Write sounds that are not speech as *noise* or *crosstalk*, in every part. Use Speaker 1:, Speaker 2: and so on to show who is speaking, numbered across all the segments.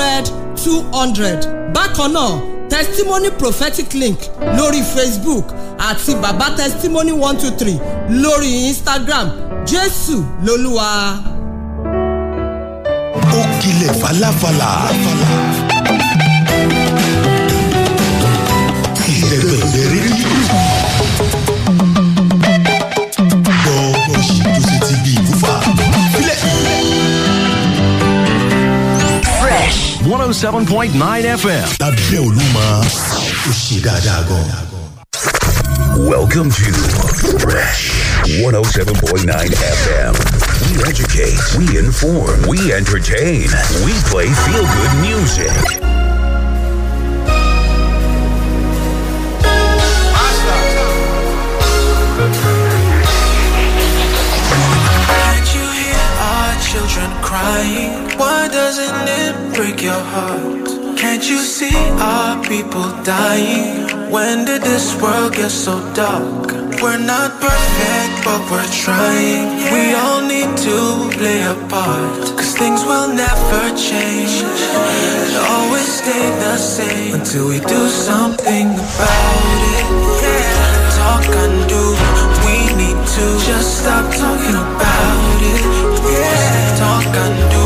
Speaker 1: hundred two hundred bákan náà testimony prophetic link lórí facebook àti baba testimony one two three lórí instagram jésù lolúwa.
Speaker 2: ó kilẹ̀ falafala. ìdẹ̀gbẹ̀gbẹ̀ rédíò.
Speaker 3: 107.9 FM.
Speaker 2: lábẹ́ olúmọ ó ṣe dáadáa gan.
Speaker 4: Welcome to Fresh 107.9 FM. We educate, we inform, we entertain, we play feel good music.
Speaker 5: Can't you hear our children crying? Why doesn't it break your heart? Can't you see our people dying? When did this world get so dark? We're not perfect, but we're trying. We all need to play a part. Cause things will never change. And always stay the same until we do something about it. Talk and do. We need to just stop talking about it. Talk and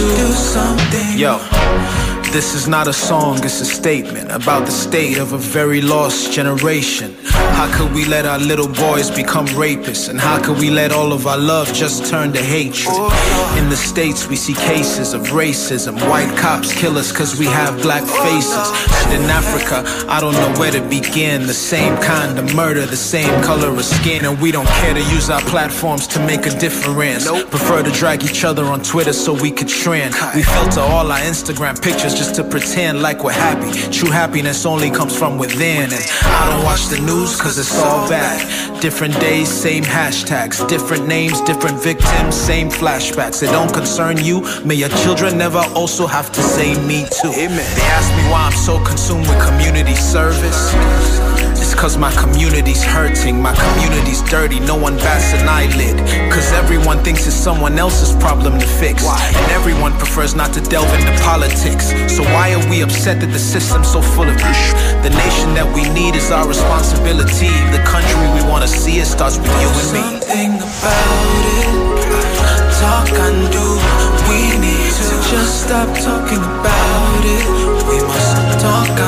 Speaker 5: do something?
Speaker 6: Yo, this is not a song, it's a statement about the state of a very lost generation. How could we let our little boys become rapists? And how could we let all of our love just turn to hatred? In the States, we see cases of racism. White cops kill us because we have black faces. And in Africa, I don't know where to begin. The same kind of murder, the same color of skin. And we don't care to use our platforms to make a difference. Prefer to drag each other on Twitter so we could trend. We filter all our Instagram pictures just to pretend like we're happy. True happiness only comes from within. And I don't watch the news cause it's all bad. Different days, same hashtags. Different names, different victims, same flashbacks. It don't concern you. May your children never also have to say me too. They ask me why I'm so consumed with community service. Cause my community's hurting, my community's dirty, no one bats an eyelid. Cause everyone thinks it's someone else's problem to fix. And everyone prefers not to delve into politics. So why are we upset that the system's so full of ish? The nation that we need is our responsibility. The country we wanna see, it starts with you and me.
Speaker 5: Something about it. Talk and do. We need to just stop talking about it. We must talk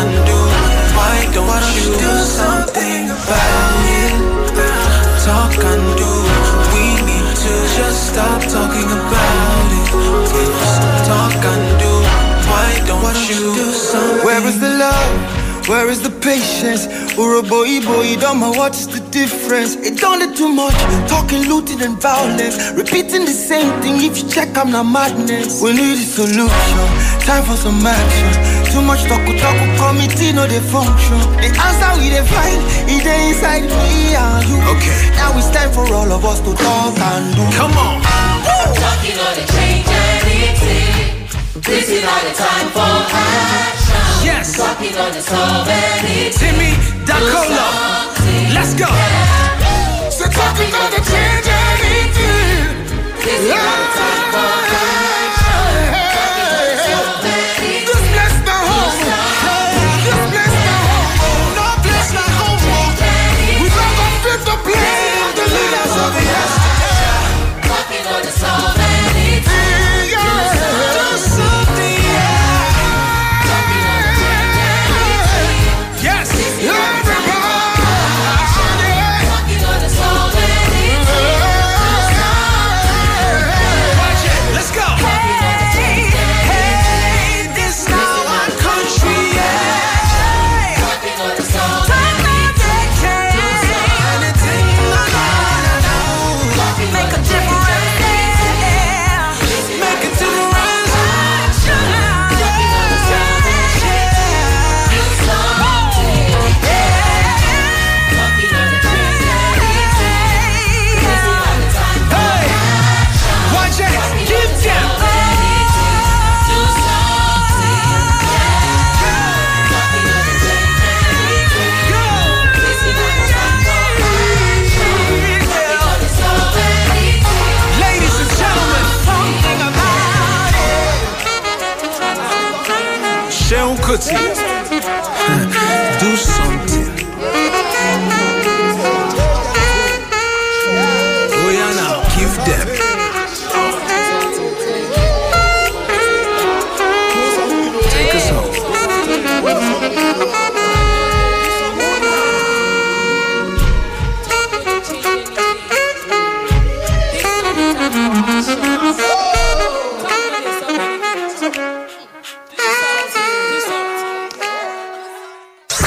Speaker 5: Why don't you do something about it? Talk and do. We need to just stop talking about it. We must talk and do. Why don't you do something?
Speaker 7: Where is the love? Where is the patience? Or a boy, boy, don't know what's the difference? It don't do too much, talking, looting, and violence. Repeating the same thing, if you check, I'm not madness. We need a solution, time for some action. Too much talk, talk, committee, no, they function. The answer we dey find, it dey inside me and you.
Speaker 6: Okay.
Speaker 7: Now it's time for all of us to talk and do.
Speaker 6: Come on.
Speaker 8: Talking on the change and anything. This is not the time for action.
Speaker 6: Yes.
Speaker 8: Talking on the.
Speaker 6: Timi Dakolo. Let's go.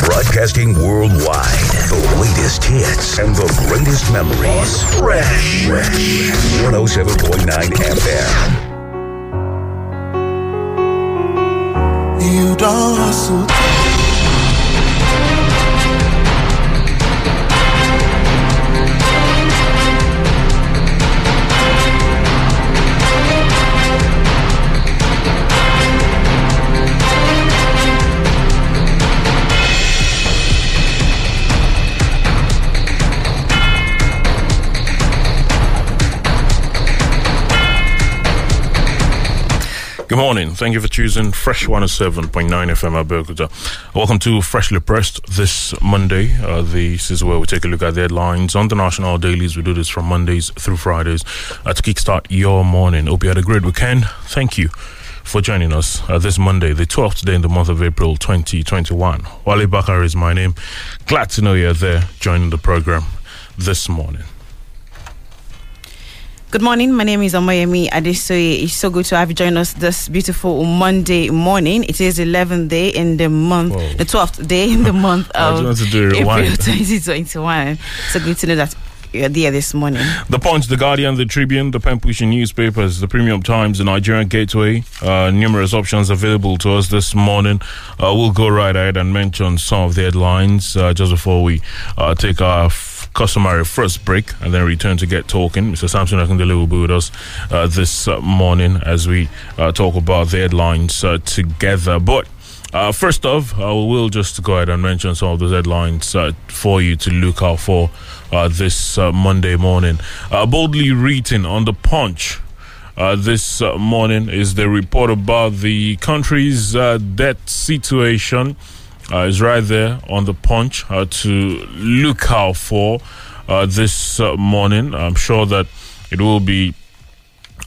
Speaker 8: Broadcasting worldwide, the
Speaker 7: latest
Speaker 4: hits and the greatest memories. Fresh, fresh, 107.9 FM.
Speaker 7: You don't hustle.
Speaker 9: Good morning. Thank you for choosing Fresh 107.9 FM Abeokuta. Welcome to Freshly Pressed this Monday. Uh, this is where we take a look at the headlines on the national dailies. We do this from Mondays through Fridays uh, to kickstart your morning. Hope you had a great weekend. Thank you for joining us uh, this Monday, the 12th day in the month of April 2021. Wale Bakar is my name. Glad to know you're there joining the program this morning.
Speaker 10: Good morning. My name is Omoyemi Adesoye. It's so good to have you join us this beautiful Monday morning. It is 11th day in the month,
Speaker 9: Whoa.
Speaker 10: the 12th day in the *laughs* month of
Speaker 9: want to do a
Speaker 10: April *laughs* 2021. So good to know that you're there this morning.
Speaker 9: The Punch, The Guardian, The Tribune, The Pen Pushing newspapers, The Premium Times, The Nigerian Gateway. Uh, numerous options available to us this morning. Uh, we'll go right ahead and mention some of the headlines uh, just before we uh, take our customary first break and then return to get talking. Mr. Samson Akindele will be with us uh, this uh, morning as we uh, talk about the headlines uh, together. But uh, first off, I will just go ahead and mention some of those headlines uh, for you to look out for uh, this Monday morning. Boldly written on the punch. This morning is the report about the country's debt situation. Uh, is right there on the punch uh, to look out for uh, this uh, morning. I'm sure that it will be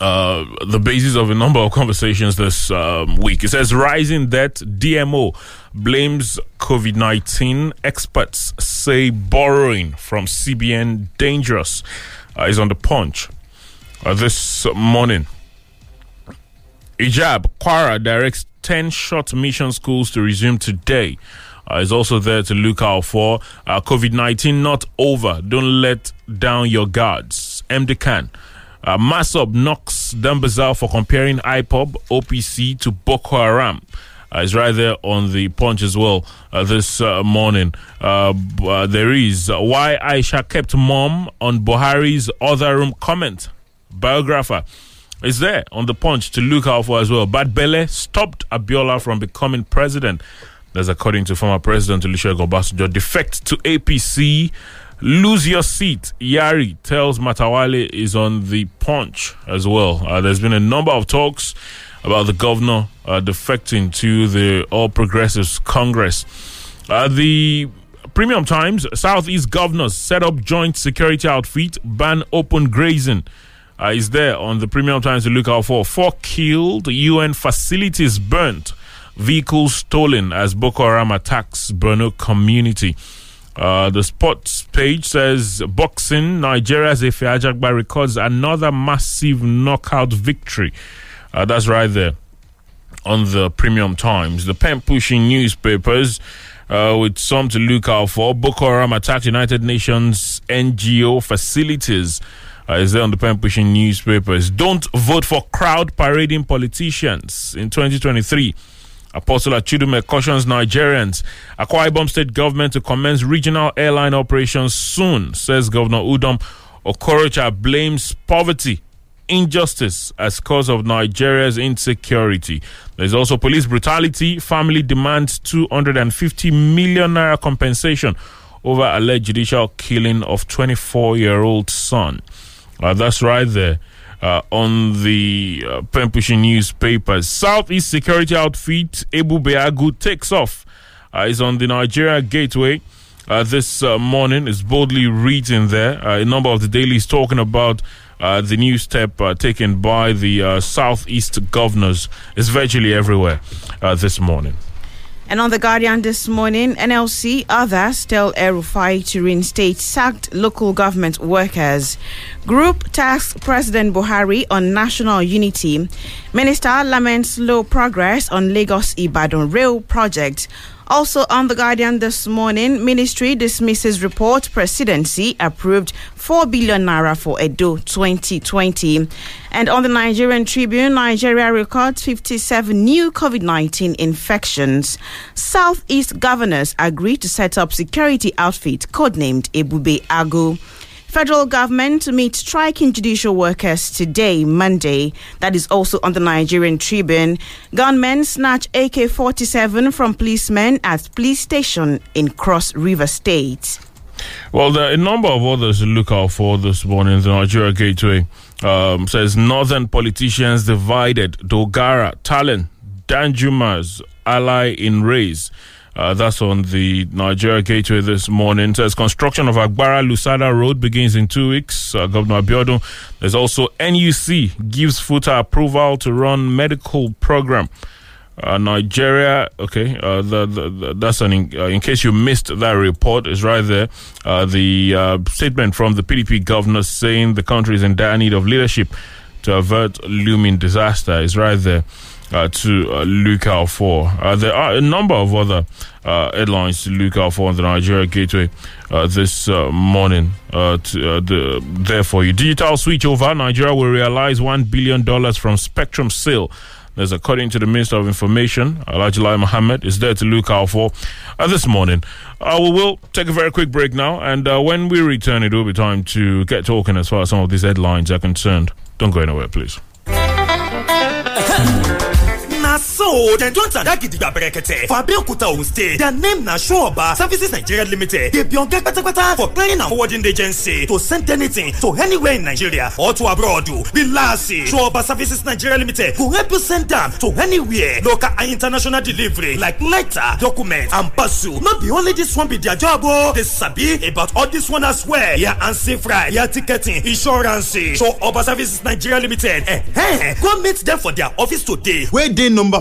Speaker 9: uh, the basis of a number of conversations this um, week. It says rising debt, DMO blames COVID 19. Experts say borrowing from CBN dangerous. Uh, is on the punch uh, this morning. Ijab Kwara directs 10 short mission schools to resume today. Uh, is also there to look out for uh, COVID 19 not over. Don't let down your guards. MD Khan. Uh, MASSOB knocks Dambazau for comparing IPOB OPC to Boko Haram. Uh, it's right there on the punch as well uh, this uh, morning. Uh, uh, there is uh, why Aisha kept mom on Buhari's other room comment. Biographer is there on the punch to look out for as well. But Bele stopped Abiola from becoming president. That's according to former President Olusegun Obasanjo. Defect to APC. Lose your seat. Yari tells Matawalle is on the punch as well. Uh, there's been a number of talks about the governor uh, defecting to the All Progressives Congress. Uh, the Premium Times, Southeast governors set up joint security outfit, ban open grazing. Uh, is there on the Premium Times to look out for. Four killed, UN facilities burnt, vehicles stolen as Boko Haram attacks Borno community. Uh, the sports page says boxing Nigeria's Efe Ajagba records another massive knockout victory. Uh, that's right there on the Premium Times. The pen pushing newspapers uh, with some to look out for. Boko Haram attacked United Nations NGO facilities. Uh, is there on the pen pushing newspapers? Don't vote for crowd parading politicians in 2023. Apostle Achidume cautions Nigerians. Akwa Ibom State government to commence regional airline operations soon, says Governor Udom. Okorocha blames poverty, injustice as cause of Nigeria's insecurity. There's also police brutality. Family demands 250 million naira compensation over alleged judicial killing of 24-year-old son. Uh, that's right there uh, on the uh, pen pushing newspapers. Southeast security outfit Ebube Agu takes off. Uh, is on the Nigeria Gateway. Uh, this uh, morning is boldly written there. Uh, a number of the dailies talking about the new step taken by the southeast governors. It's virtually everywhere this morning.
Speaker 10: And on The Guardian this morning, NLC others tell El-Rufai to reinstate sacked local government workers. Group tasks President Buhari on national unity. Minister laments slow progress on Lagos Ibadan rail project. Also on The Guardian this morning, Ministry dismisses report presidency approved 4 billion naira for Edo 2020. And on the Nigerian Tribune, Nigeria records 57 new COVID 19 infections. Southeast governors agree to set up security outfit codenamed Ebube Agu. Federal government to meet striking judicial workers today, Monday. That is also on the Nigerian Tribune. Gunmen snatch AK 47 from policemen at police station in Cross River State.
Speaker 9: Well, there are a number of others to look out for this morning. The Nigeria Gateway um, says Northern politicians divided. Dogara, Talent, Danjuma's ally in race. Uh, that's on the Nigeria Gateway this morning. Says construction of Agbara Lusada Road begins in two weeks. Uh, Governor Abiodun. There's also NUC gives FUTA approval to run medical program. Uh, Nigeria, okay, uh, the, the, the, that's an in, uh, in case you missed that report, is right there. Uh, the uh, statement from the PDP governor saying the country is in dire need of leadership to avert looming disaster is right there. Uh, to uh, look out for. Uh, there are a number of other uh, headlines to look out for on the Nigeria Gateway uh, this uh, morning. Uh, to, uh, the, there for you. Digital switchover. Nigeria will realize $1 billion from Spectrum sale. There's according to the Minister of Information, Alhaji Lai Mohammed, is there to look out for uh, this morning. Uh, we will take a very quick break now, and uh, when we return, it will be time to get talking as far as some of these headlines are concerned. Don't go anywhere, please. *laughs*
Speaker 11: so dem don tada gidigba berekete for abeokuta ogun state their name na showoba services nigeria limited dey be oga kpatakpata for clearing and forwarding agency to send anything to anywhere in nigeria or to abroad. Relax showoba services nigeria limited go help you send am to anywhere. Local and international delivery like letter document and parcel. No be only this one be their job o dey sabi about all this one as well. Ya ansi fry ya ticketing insurance. Showoba services nigeria limited eh, eh, go meet them for their office today.
Speaker 2: wey dey number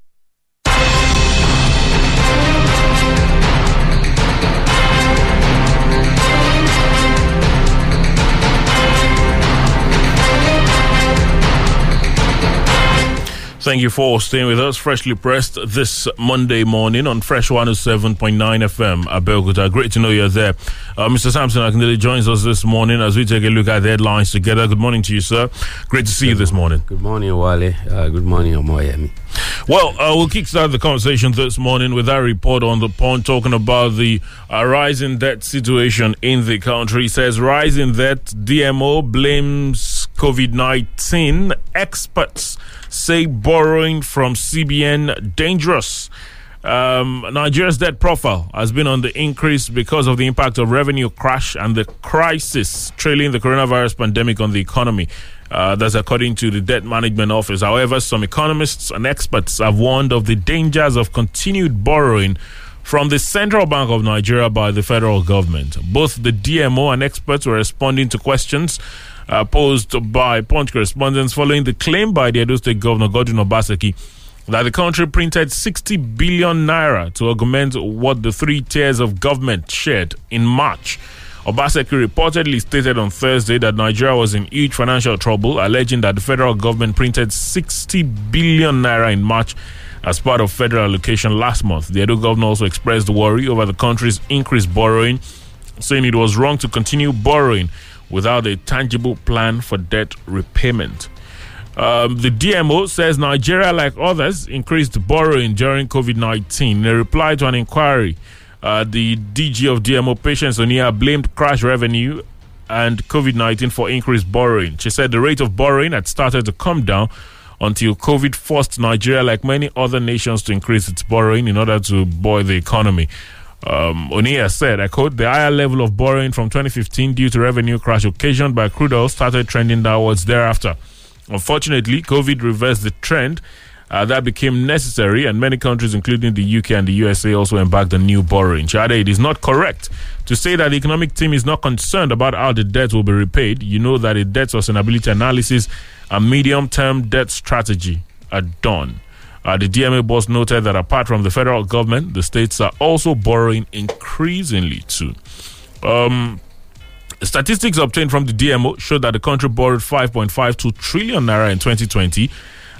Speaker 9: Thank you for staying with us. Freshly pressed this Monday morning on Fresh 107.9 FM, Abeokuta. Great to know you're there. Uh, Mr. Samson Akindele joins us this morning as we take a look at the headlines together. Good morning to you, sir. Great to see you this morning.
Speaker 12: Good morning, Wale. Uh, good morning, Omoyemi.
Speaker 9: Well, uh, we'll kickstart the conversation this morning with our report on the point talking about the uh, rising debt situation in the country. It says rising debt, DMO blames COVID 19. Experts say borrowing from CBN dangerous. Um, Nigeria's debt profile has been on the increase because of the impact of revenue crash and the crisis trailing the coronavirus pandemic on the economy. Uh, that's according to the Debt Management Office. However, some economists and experts have warned of the dangers of continued borrowing from the Central Bank of Nigeria by the federal government. Both the DMO and experts were responding to questions uh, posed by Punch correspondents following the claim by the Edo State Governor Godwin Obaseki that the country printed 60 billion naira to augment what the three tiers of government shared in March. Obaseki reportedly stated on Thursday that Nigeria was in huge financial trouble, alleging that the federal government printed 60 billion naira in March as part of federal allocation last month. The Edo governor also expressed worry over the country's increased borrowing, saying it was wrong to continue borrowing without a tangible plan for debt repayment. Um, the DMO says Nigeria, like others, increased borrowing during COVID 19. In a reply to an inquiry, uh, the DG of DMO, Patience Oniha, blamed crash revenue and COVID 19 for increased borrowing. She said the rate of borrowing had started to come down until COVID forced Nigeria, like many other nations, to increase its borrowing in order to buoy the economy. Um, Oniha said, I quote, the higher level of borrowing from 2015 due to revenue crash occasioned by crude oil started trending downwards thereafter. Unfortunately, COVID reversed the trend Uh, that became necessary, and many countries, including the UK and the USA, also embarked on new borrowing. Chade, it is not correct to say that the economic team is not concerned about how the debt will be repaid. You know that a debt sustainability analysis and medium term debt strategy are done. Uh, the DMA boss noted that apart from the federal government, the states are also borrowing increasingly too. Um, statistics obtained from the DMO showed that the country borrowed 5.52 trillion naira in 2020.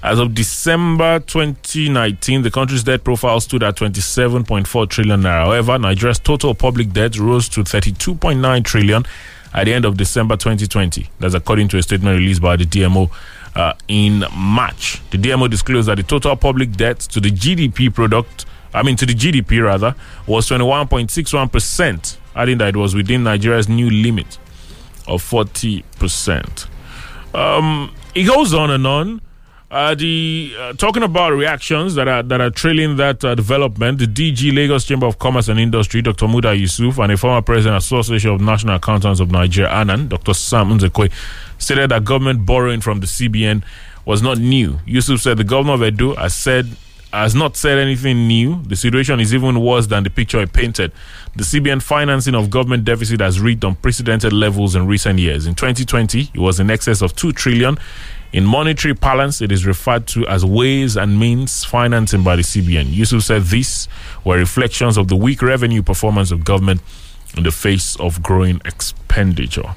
Speaker 9: As of December 2019, the country's debt profile stood at 27.4 trillion naira. However, Nigeria's total public debt rose to 32.9 trillion at the end of December 2020. That's according to a statement released by the DMO uh, in March. The DMO disclosed that the total public debt to the GDP product, I mean to the GDP rather, was 21.61%, adding that it was within Nigeria's new limit of 40%. Um, it goes on and on. Uh, the uh, talking about reactions that are that are trailing that uh, development, the DG Lagos Chamber of Commerce and Industry, Dr. Muda Yusuf, and a former president Association of National Accountants of Nigeria, ANAN, Dr. Sam Nzekwe, stated that government borrowing from the CBN was not new. Yusuf said the governor of Edo has said has not said anything new. The situation is even worse than the picture he painted. The CBN financing of government deficit has reached unprecedented levels in recent years. In 2020, it was in excess of 2 trillion. In monetary parlance, it is referred to as ways and means financing by the CBN. Yusuf said these were reflections of the weak revenue performance of government in the face of growing expenditure.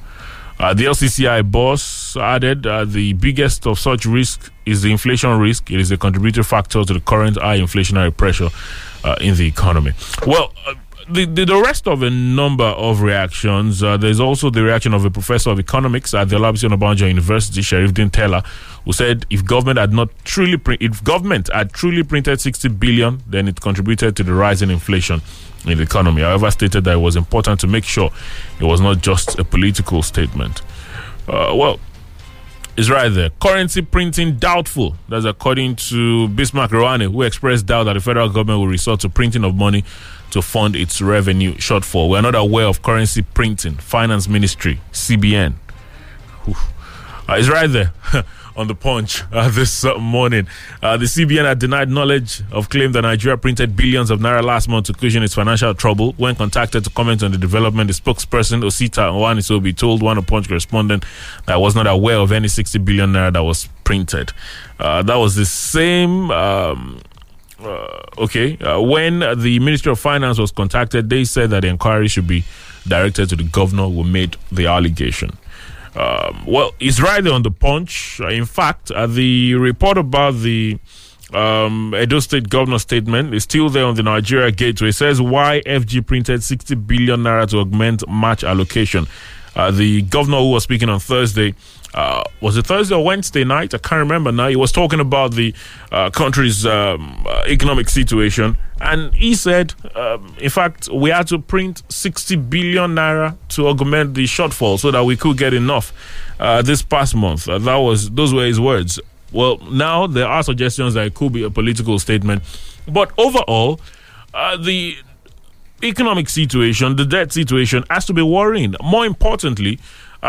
Speaker 9: Uh, the LCCI boss added uh, the biggest of such risk is the inflation risk. It is a contributing factor to the current high inflationary pressure uh, in the economy. Well, uh, the, the, the rest of a number of reactions. Uh, there's also the reaction of a professor of economics at the Olabisi Onabanjo University, Sherifdeen Tella, who said if government had not truly print, if government had truly printed 60 billion, then it contributed to the rise in inflation in the economy. However, stated that it was important to make sure it was not just a political statement. Uh, well, it's right there. Currency printing doubtful. That's according to Bismarck Rewane, who expressed doubt that the federal government will resort to printing of money to fund its revenue shortfall. We're not aware of currency printing. Finance Ministry, CBN. Uh, it's right there. *laughs* on the punch uh, this uh, morning. Uh, the CBN had denied knowledge of claim that Nigeria printed billions of naira last month to cushion its financial trouble. When contacted to comment on the development, the spokesperson Osita Nwanisobi told one of Punch correspondent that was not aware of any 60 billion naira that was printed. Uh, that was the same. Um, uh, okay, uh, when the Ministry of Finance was contacted, they said that the inquiry should be directed to the governor who made the allegation. Um, well, it's right on the punch. Uh, in fact, uh, the report about the um, Edo State governor statement is still there on the Nigeria Gateway. It says why FG printed 60 billion naira to augment match allocation. Uh, the governor who was speaking on Thursday uh, was it Thursday or Wednesday night? I can't remember now. He was talking about the uh, country's um, uh, economic situation, and he said, um, in fact, we had to print 60 billion naira to augment the shortfall so that we could get enough uh, this past month. That was those were his words. Well, now there are suggestions that it could be a political statement, but overall, uh, the economic situation, the debt situation, has to be worrying. More importantly,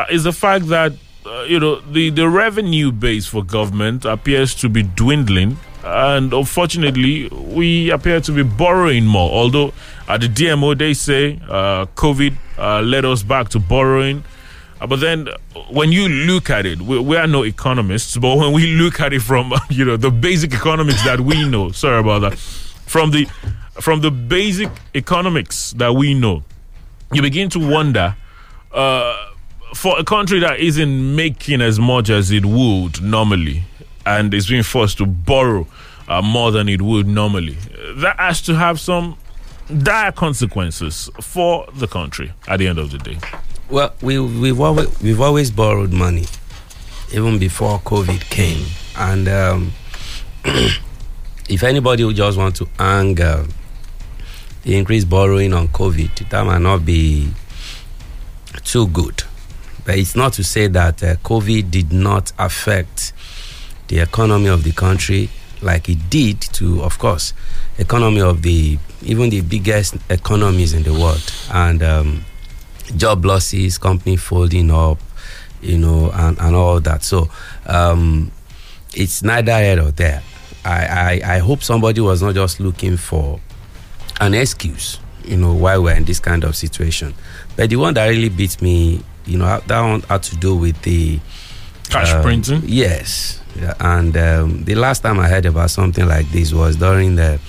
Speaker 9: is the fact that uh, you know the the revenue base for government appears to be dwindling and unfortunately we appear to be borrowing more although at the dmo they say uh, covid uh, led us back to borrowing uh, but then when you look at it we, we, are no economists but when we look at it from *laughs* you know the basic economics that we know sorry about that from the from the basic economics that we know you begin to wonder uh, for a country that isn't making as much as it would normally and is being forced to borrow uh, more than it would normally, that has to have some dire consequences for the country at the end of the day.
Speaker 12: Well, we, we've, always, we've always borrowed money, even before COVID came. And um, *clears throat* if anybody who just want to anger, uh, the increased borrowing on COVID, that might not be too good. But it's not to say that uh, COVID did not affect the economy of the country like it did to, of course, economy of the even the biggest economies in the world, and um, job losses, company folding up, you know, and, and all that. So um, it's neither here or there. I, I I hope somebody was not just looking for an excuse, you know, why we're in this kind of situation. But the one that really beats me, you know, that one had to do with the
Speaker 9: Cash
Speaker 12: um,
Speaker 9: printing?
Speaker 12: Yes, Yeah, and um, the last time I heard about something like this was during the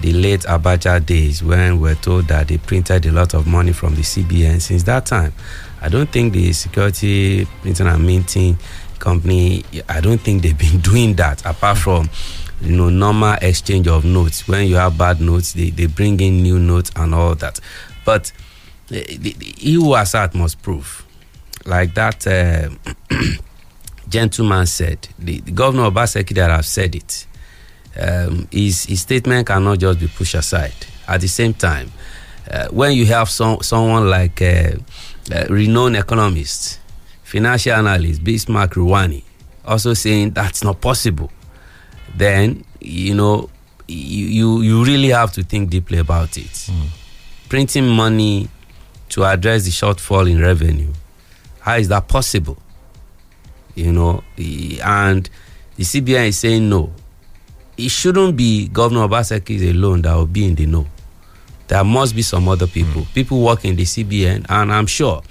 Speaker 12: the late Abacha days when we're told that they printed a lot of money from the CBN. Since that time, I don't think the security printing and minting company. I don't think they've been *laughs* doing that apart from you know normal exchange of notes. When you have bad notes, they, they bring in new notes and all that. But the, the, he who has heart must prove, like that. Uh, *clears throat* gentleman said, the, the governor Obaseki that have said it, um, his, his statement cannot just be pushed aside. At the same time, uh, when you have some, someone like a, renowned economist, financial analyst, Bismarck Rewane, also saying that's not possible, then, you know, you, you, you really have to think deeply about it. Printing money to address the shortfall in revenue, how is that possible? you know, and the CBN is saying no. It shouldn't be Governor Obaseki alone that will be in the know. There must be some other people, people working in the CBN, and I'm sure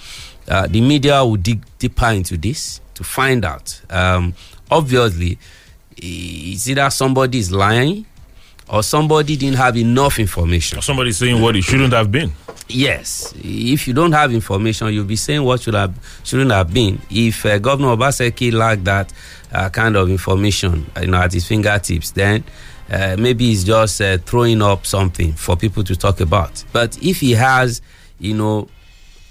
Speaker 12: uh, the media will dig deeper into this to find out. Um, obviously, it's either somebody is lying or somebody didn't have enough information.
Speaker 9: Somebody saying what it shouldn't have been.
Speaker 12: Yes, if you don't have information, you'll be saying what should have shouldn't have been. If uh, Governor Obaseki lacked that uh, kind of information, you know, at his fingertips, then uh, maybe he's just uh, throwing up something for people to talk about. But if he has, you know,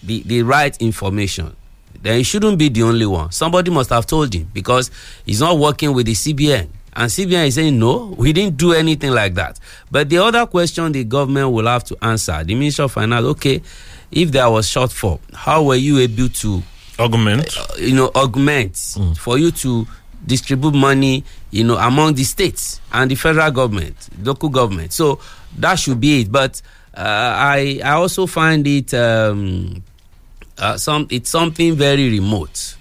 Speaker 12: the the right information, then he shouldn't be the only one. Somebody must have told him because he's not working with the CBN. And CBN is saying, no, we didn't do anything like that. But the other question the government will have to answer, the Minister of Finance, okay, if there was shortfall, how were you able to
Speaker 9: augment,
Speaker 12: you know, augment for you to distribute money, you know, among the states and the federal government, local government? So that should be it. But uh, I I also find it um, uh, some it's something very remote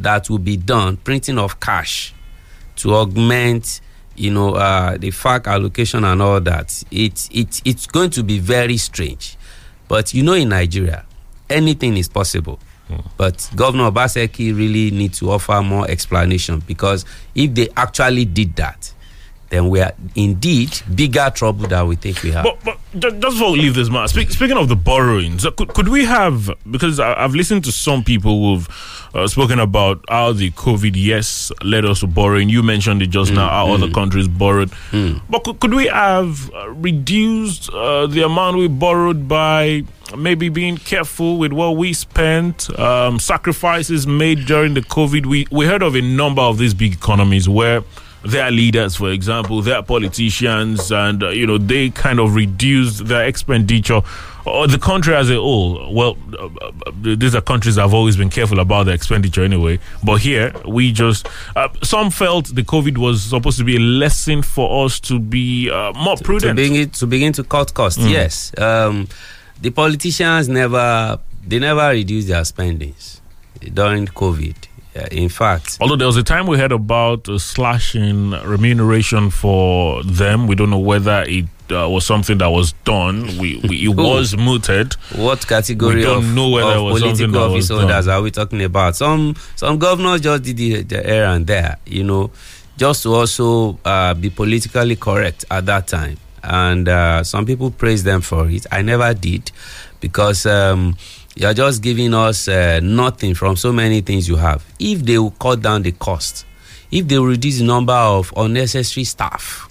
Speaker 12: that will be done, printing of cash to augment you know uh, the fact allocation and all that. It, it it's going to be very strange. But you know in nigeria anything is possible. But governor obaseki really need to offer more explanation because if they actually did that then we are indeed bigger trouble than we think we have
Speaker 9: But, but ju- just before we leave this matter, speak, speaking of the borrowings, uh, could, could we have, because I, I've listened to some people who've uh, spoken about how the COVID, yes, led us to borrowing. You mentioned it just now, how other countries borrowed. But could, could we have uh, reduced uh, the amount we borrowed by maybe being careful with what we spent, um, sacrifices made during the COVID? We, we heard of a number of these big economies where their leaders, for example, their politicians, and uh, you know they kind of reduced their expenditure, or the country as a whole. Well, uh, uh, these are countries that have always been careful about their expenditure anyway. But here, we just uh, some felt the COVID was supposed to be a lesson for us to be uh, more
Speaker 12: to
Speaker 9: prudent.
Speaker 12: begin to begin to cut costs.
Speaker 9: Mm.
Speaker 12: Yes, um, the politicians never they never reduce their spendings during COVID. In fact,
Speaker 9: Although there was a time we heard about uh, slashing remuneration for them, we don't know whether it uh, was something that was done. We, we it *laughs* was mooted.
Speaker 12: what category
Speaker 9: We don't
Speaker 12: of,
Speaker 9: know whether
Speaker 12: of
Speaker 9: it was something
Speaker 12: political
Speaker 9: was
Speaker 12: office holders are we talking about? Some some governors just did the, the air and there, you know, just to also uh, be politically correct at that time. And uh, some people praise them for it. I never did because um, you're just giving us uh, nothing from so many things you have. If they will cut down the cost, if they will reduce the number of unnecessary staff,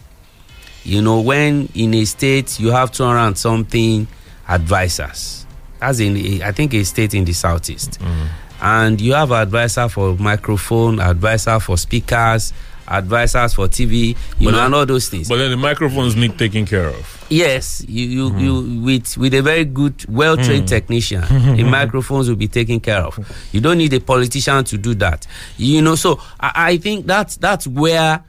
Speaker 12: you know, when in a state you have 200 and something advisors, as in, a- I think, a state in the southeast, and you have advisor for microphone, advisor for speakers, advisors for TV, you
Speaker 9: But
Speaker 12: know,
Speaker 9: then-
Speaker 12: and all those things.
Speaker 9: But then the microphones need taking care of.
Speaker 12: Yes, you you, you with with a very good, well trained
Speaker 9: Mm.
Speaker 12: technician, *laughs* the microphones will be taken care of. You don't need a politician to do that. You know, so I, I think that's that's where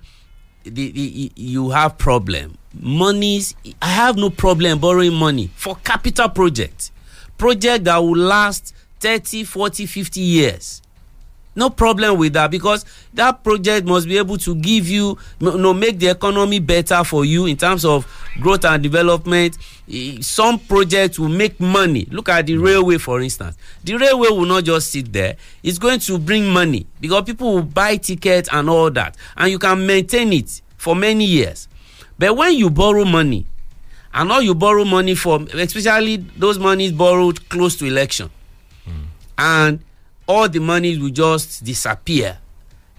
Speaker 12: the, the you have problem. Monies, I have no problem borrowing money for capital project, project that will last 30, 40, 50 years. No problem with that because that project must be able to give you you know make the economy better for you in terms of growth and development. Some projects will make money. Look at the mm. railway for instance. The railway will not just sit there. It's going to bring money because people will buy tickets and all that and you can maintain it for many years. But when you borrow money and all you borrow money from especially those monies borrowed close to election mm. and all the money will just disappear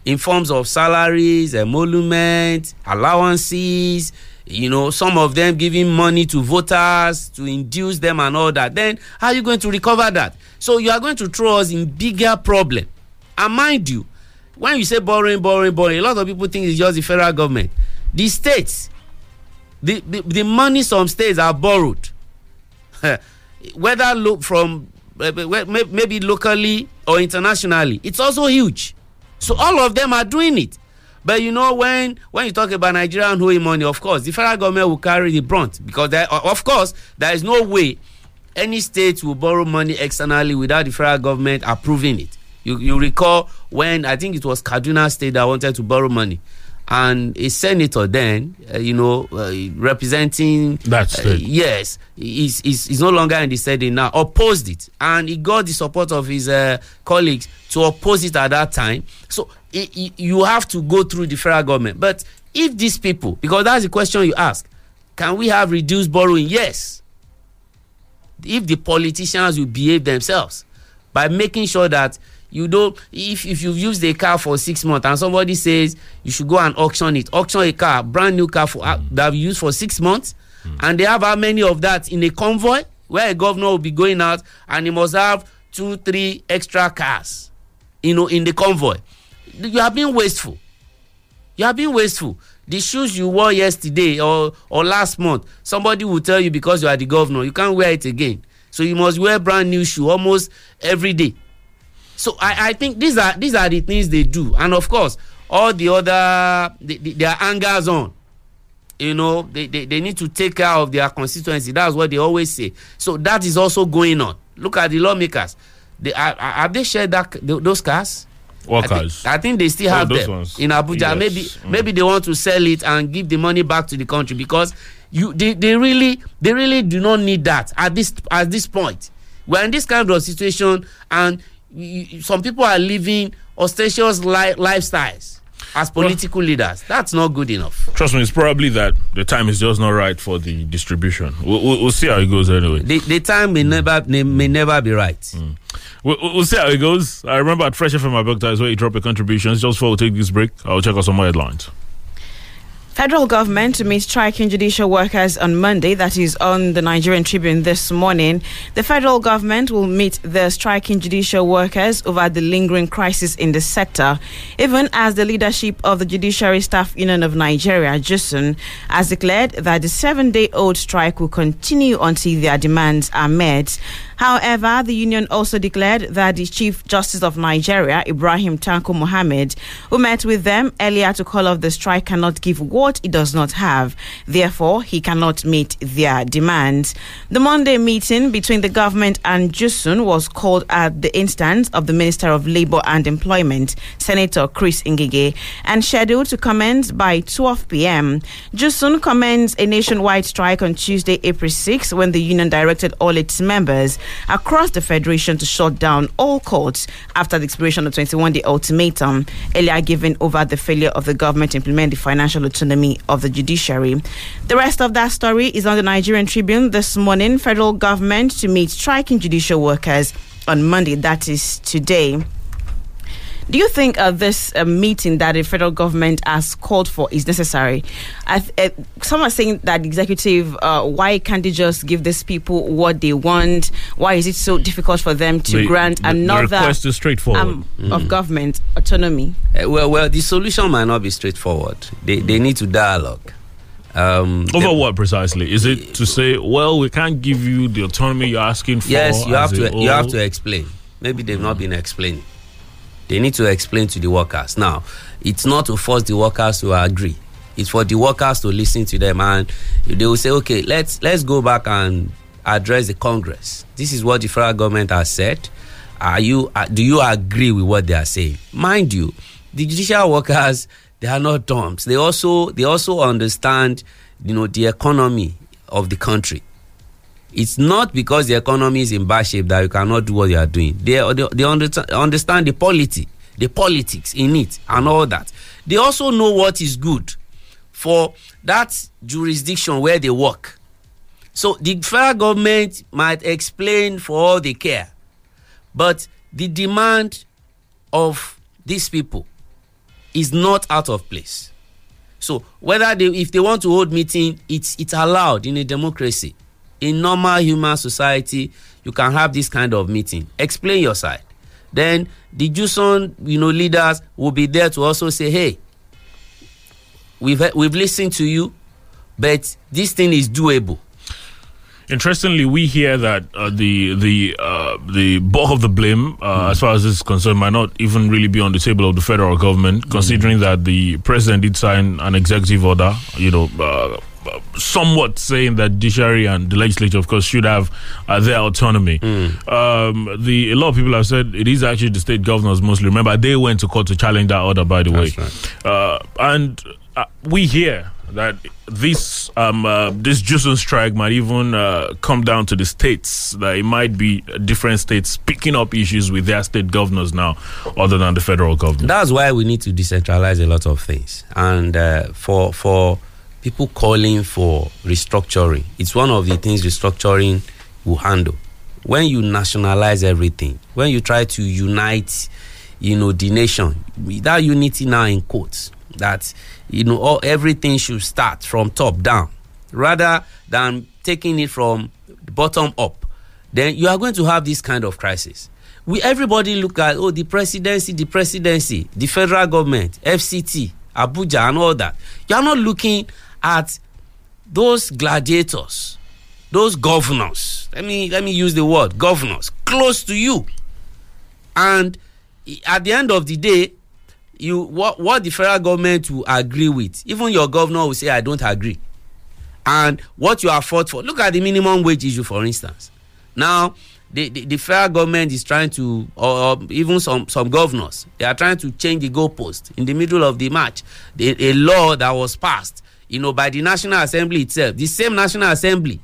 Speaker 12: in forms of salaries emoluments allowances you know some of them giving money to voters to induce them and all that. Then how are you going to recover that? So you are going to throw us in bigger problem. And mind you when you say borrowing borrowing borrowing a lot of people think it's just the federal government. The states the the, the money some states are borrowed *laughs* whether look from Eh, maybe locally or internationally. It's also huge. So all of them are doing it. But you know when when you talk about Nigeria nigerian owing money of course the federal government will carry the brunt because there uh, of course there is no way any state will borrow money externally without the federal government approving it. You you recall when i think it was kaduna state that wanted to borrow money and a senator then uh, you know uh, representing
Speaker 9: That
Speaker 12: uh, yes he's, he's, he's no longer in the senate now opposed it. And he got the support of his uh, colleagues to oppose it at that time. So i i you have to go through the federal government. But if these people because that's the question you ask can we have reduced borrowing? Yes. If the politicians will behave themselves by making sure that you don't if if you've used a car for six months and somebody says you should go and auction it auction a car brand new car for uh, that you used for six months and they have how many of that in a convoy where a governor will be going out and he must have two three extra cars you know in the convoy. You have been wasteful. You have been wasteful. The shoes you wore yesterday or or last month somebody will tell you because you are the governor you can't wear it again. So you must wear brand new shoe almost every day so i i think these are these are the things they do and of course all the other the, the, their angers on you know they, they they need to take care of their constituency that's what they always say so that is also going on look at the lawmakers they are, are have they shared that those cars
Speaker 9: What
Speaker 12: I think. I think they still
Speaker 9: Oh,
Speaker 12: have them
Speaker 9: ones.
Speaker 12: in Abuja.
Speaker 9: Yes.
Speaker 12: Maybe
Speaker 9: Mm.
Speaker 12: maybe they want to sell it and give the money back to the country because you they, they really they really do not need that at this at this point. We're in this kind of situation and you, some people are living ostentatious li- lifestyles as political leaders. That's not good enough.
Speaker 9: Trust me, it's probably that the time is just not right for the distribution. We'll, we'll, we'll see how it goes anyway.
Speaker 12: The, the time may never may, may never be right. Hmm.
Speaker 9: We'll, we'll see how it goes. I remember at Fresh FM Abeokuta is where you drop your contributions. Just before we take this break, I'll check out some more headlines.
Speaker 10: Federal government to meet striking judicial workers on Monday, that is on the Nigerian Tribune this morning. The federal government will meet the striking judicial workers over the lingering crisis in the sector, even as the leadership of the Judiciary Staff Union of Nigeria, JUSUN, has declared that the seven day old strike will continue until their demands are met. However, the union also declared that the Chief Justice of Nigeria, Ibrahim Tanko Mohammed, who met with them earlier to call off the strike, cannot give what he does not have. Therefore, he cannot meet their demands. The Monday meeting between the government and Jusun was called at the instance of the Minister of Labour and Employment, Senator Chris Ngige, and scheduled to commence by 12 p.m. Jusun commenced a nationwide strike on Tuesday, April 6, when the union directed all its members across the federation to shut down all courts after the expiration of 21 day ultimatum earlier given over the failure of the government to implement the financial autonomy of the judiciary. The rest of that story is on the Nigerian Tribune this morning. Federal government to meet striking judicial workers on Monday, that is today. Do you think uh, this uh, meeting that the federal government has called for is necessary? I th- uh, some are saying that executive, uh, why can't they just give these people what they want? Why is it so difficult for them to
Speaker 9: The-
Speaker 10: grant
Speaker 9: the- the
Speaker 10: another
Speaker 9: request is straightforward.
Speaker 10: um,
Speaker 12: Mm.
Speaker 10: of government autonomy?
Speaker 12: Uh, well, well, the solution might not be straightforward. They they need to dialogue. Um,
Speaker 9: Over what precisely? Is it to say, well, we can't give you the autonomy you're asking for?
Speaker 12: Yes, you have to you have to explain. Maybe they've not been explaining. They need to explain to the workers. Now, it's not to force the workers to agree. It's for the workers to listen to them and they will say, okay, let's let's go back and address the Congress. This is what the federal government has said. are you uh, do you agree with what they are saying mind you the judicial workers they are not dumps they also they also understand you know the economy of the country it's not because the economy is in bad shape that you cannot do what you are doing. They they, they understand, the polity the politics in it and all that. They also know what is good for that jurisdiction where they work. So the federal government might explain for all they care but the demand of these people is not out of place. So whether they if they want to hold meeting it's it's allowed in a democracy in normal human society you can have this kind of meeting. Explain your side. Then the Jusun you know leaders will be there to also say hey we've we've listened to you but this thing is doable
Speaker 9: Interestingly, we hear that uh, the the uh, the bulk of the blame, uh, as far as this is concerned, might not even really be on the table of the federal government, considering that the president did sign an executive order, you know, uh, somewhat saying that judiciary and the legislature, of course, should have uh, their autonomy. Um, the a lot of people have said it is actually the state governors mostly. Remember, they went to court to challenge that order, by the way, uh, and uh, we hear that this um, uh, this Jusun strike might even uh, come down to the states. That it might be different states picking up issues with their state governors now, other than the federal government.
Speaker 12: That's why we need to decentralize a lot of things. And uh, for for people calling for restructuring, it's one of the things restructuring will handle. When you nationalize everything, when you try to unite, you know, the nation, that unity now in quotes, that you know, all, everything should start from top down, rather than taking it from bottom up. Then you are going to have this kind of crisis. We everybody look at oh the presidency the presidency the federal government fct abuja and all that. You are not looking at those gladiators those governors. Let me let me use the word governors close to you. And at the end of the day you what what the federal government will agree with even your governor will say i don't agree. And what you are fought for look at the minimum wage issue for instance. Now the, the, the federal government is trying to or, or even some some governors they are trying to change the goalpost in the middle of the match. The, a law that was passed you know by the national assembly itself the same national assembly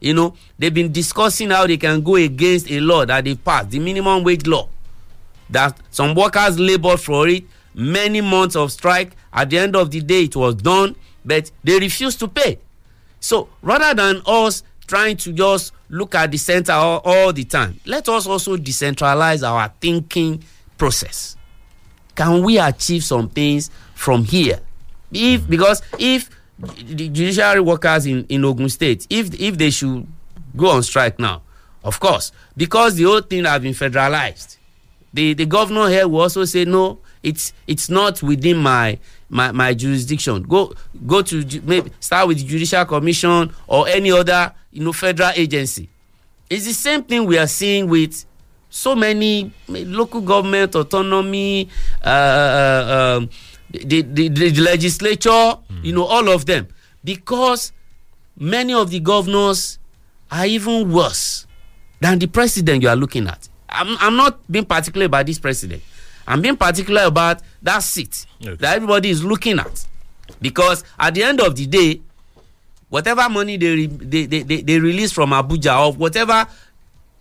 Speaker 12: you know they've been discussing how they can go against a law that they passed the minimum wage law that some workers labored for it many months of strike. At the end of the day it was done but they refused to pay. So rather than us trying to just look at the center all, all the time let us also decentralize our thinking process. Can we achieve some things from here? If because if the judiciary workers in in ogun state if if they should go on strike now of course because the whole thing have been federalized the the governor here will also say no it's it's not within my my my jurisdiction. Go go to maybe start with the judicial commission or any other you know federal agency. It's the same thing we are seeing with so many local government autonomy uh, uh, um, the, the, the legislature you know all of them. Because many of the governors are even worse than the president you are looking at. I'm, I'm not being particular about this president i'm being particular about that seat that everybody is looking at. Because at the end of the day whatever money they, re, they, they, they, they release from abuja or whatever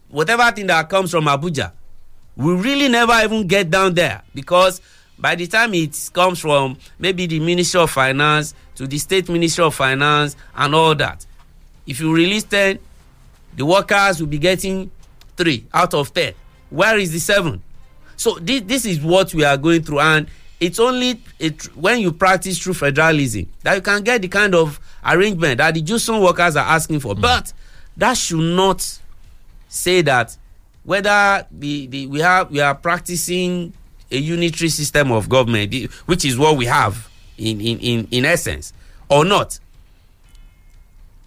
Speaker 12: whatever thing that comes from abuja we really never even get down there. Because by the time it comes from maybe the ministry of finance to the state ministry of finance and all that if you release ten the workers will be getting three out of ten. Where is the seven so this this is what we are going through. And it's only it, when you practice true federalism that you can get the kind of arrangement that the Jusun workers are asking for. Mm. But that should not say that whether the, the we have we are practicing a unitary system of government which is what we have in in in, in essence or not.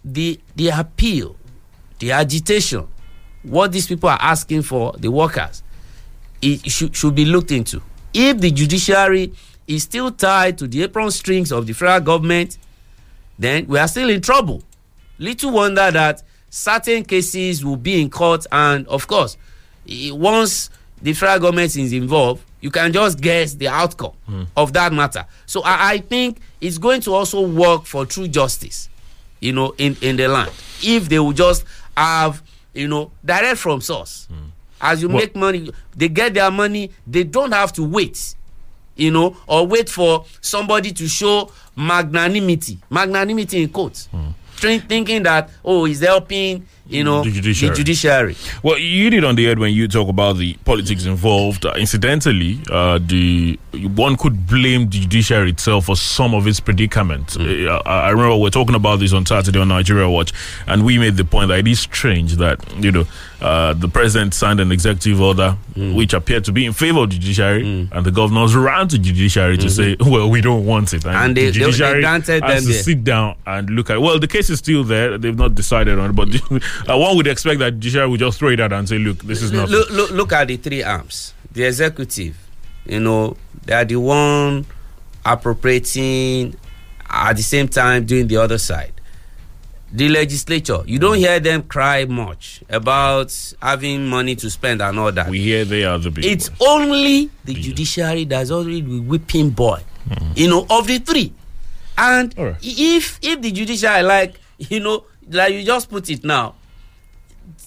Speaker 12: The the appeal the agitation what these people are asking for the workers it should, should be looked into if the judiciary is still tied to the apron strings of the federal government then we are still in trouble little wonder that certain cases will be in court and of course once the federal government is involved, you can just guess the outcome hmm. of that matter. So I, I think it's going to also work for true justice, you know, in, in the land. If they will just have, you know, direct from source. Hmm. As you
Speaker 9: Well-
Speaker 12: make money, they get their money, they don't have to wait, you know, or wait for somebody to show magnanimity. Magnanimity in quotes. Hmm. Think- Thinking that, oh, he's helping, you know,
Speaker 9: The judiciary.
Speaker 12: The judiciary.
Speaker 9: Well, you did on the head when you talk about the politics involved. Uh, incidentally, uh, the one could blame the judiciary itself for some of its predicaments. Uh, I, remember we are talking about this on Saturday on Nigeria Watch, and we made the point that it is strange that you know uh, the president signed an executive order which appeared to be in favor of the judiciary, and the governors ran to judiciary to say, "Well, we don't want it,"
Speaker 12: And they-
Speaker 9: the
Speaker 12: they- they
Speaker 9: judiciary
Speaker 12: granted
Speaker 9: has
Speaker 12: them
Speaker 9: to
Speaker 12: the-
Speaker 9: sit down and look at. It. Well, the case is still there; they've not decided on it, but *laughs* uh, one would expect that judiciary would just throw it out and say, "Look, this is not."
Speaker 12: look, look, look at the three arms. The executive, you know, they are the one appropriating at the same time doing the other side. The legislature, you don't hear them cry much about having money to spend and all that.
Speaker 9: We hear they are the big.
Speaker 12: It's only the judiciary that's already the whipping boy, you know, of the three. And if if the judiciary like, you know, like you just put it now,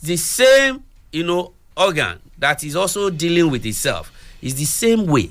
Speaker 12: the same, you know, organ that is also dealing with itself. Is the same way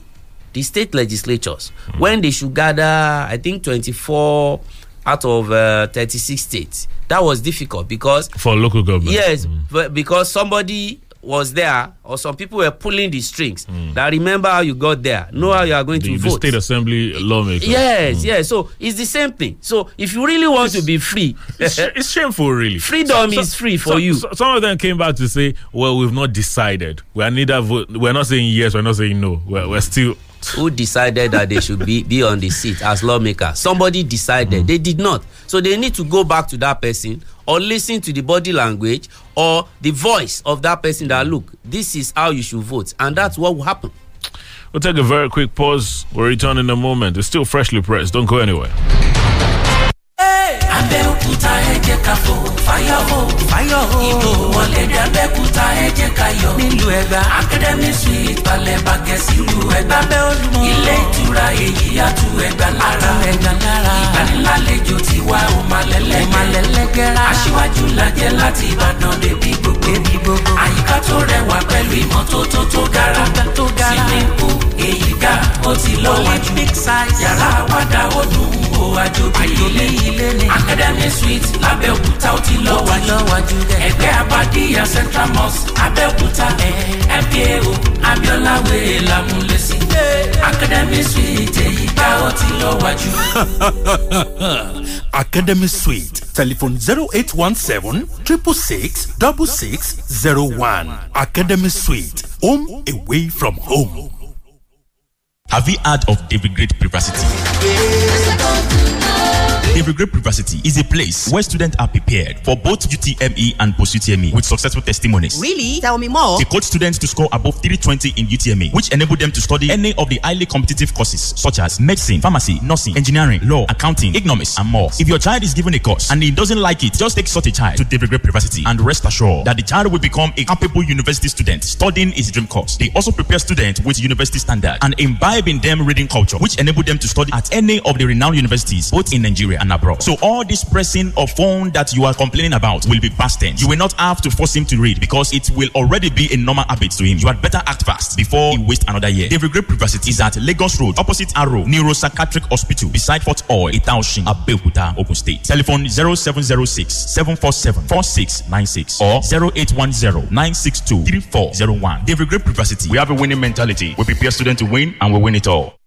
Speaker 12: the state legislatures when they should gather i think 24 out of uh, 36 states. That was difficult because
Speaker 9: for local government.
Speaker 12: yes but because somebody was there or some people were pulling the strings hmm. that remember how you got there know how you are going
Speaker 9: the,
Speaker 12: to
Speaker 9: the
Speaker 12: vote
Speaker 9: state assembly lawmakers.
Speaker 12: yes hmm. yes so it's the same thing so if you really want to be free
Speaker 9: It's, it's shameful, really. *laughs*
Speaker 12: Freedom is free for
Speaker 9: some-
Speaker 12: you.
Speaker 9: so- some of them came back to say, "Well, we've not decided. We are neither vote. We're not saying yes. We're not saying no. We're, we're still." *laughs*
Speaker 12: who decided that they should be, be on the seat as lawmaker somebody decided hmm. they did not so they need to go back to that person or listen to the body language or the voice of that person that look this is how you should vote and that's what will happen
Speaker 9: We'll take a very quick pause. We'll return in a moment. It's still freshly pressed. Don't go anywhere.
Speaker 13: Abẹ́òkúta ẹ jẹ́ ká fò. Fáyọ̀ hó fáyọ̀ hó ìbò wọlé dé abẹ́òkúta ẹ jẹ́ ká yọ. Nílùú ẹgbà academy suite balẹ̀ bàgẹ́ sílùú ẹgbà abẹ́ olúmọ ilé ìtura èyí àtú ẹgbà lára. Ẹgbà lára. Ìgbanilálejò tiwa ò máa lẹ́lẹ́gẹ́. Ò máa lẹ́lẹ́gẹ́ra. Aṣíwájú lajẹ́ láti ìbàdàn débi gbogbo. Débi gbogbo. Àyíká tó rẹwà pẹ̀lú ìmọ́tótó tó gara. Tó gara. Pool èyí ga ó ti lọ́wọ́jú yàrá àwàdà ó dùn ó àjòjì ilé ilé ní academy suite lábẹ́òkúta ó ti lọ́wọ́jú ẹgbẹ́ abadíyà central mosque abẹ́òkúta fao abiola *laughs* wèrè lámúlẹ́sí academy suite èyí ga ó ti lọ́wọ́jú.
Speaker 11: Academy Suite. Telephone 0817 666 6601. Academy Suite. Home away from home.
Speaker 14: Have you heard of David Great Privacy? David Great Privacy is a place where students are prepared for both UTME and post UTME with successful testimonies.
Speaker 15: Really? Tell me more.
Speaker 14: They coach students to score above 320 in UTME, which enable them to study any of the highly competitive courses such as medicine, pharmacy, nursing, engineering, law, accounting, economics, and more. If your child is given a course and he doesn't like it, just take such a child to David Great Privacy and rest assured that the child will become a capable university student studying his dream course. They also prepare students with university standards and imbibe in them reading culture, which enable them to study at any of the renowned universities, both in Nigeria and abroad. So all this pressing of phone that you are complaining about will be past tense. You will not have to force him to read because it will already be a normal habit to him. You had better act fast before he waste another year. David Great Privacy is at Lagos Road, opposite Aro, Neuropsychiatric Hospital, beside Forte Oil, Itaoshin, Abeokuta, Ogun State. Telephone 0706 747 4696 or 0810 962 3401. David Great Privacy. We have a winning mentality. We prepare students to win and we win it all.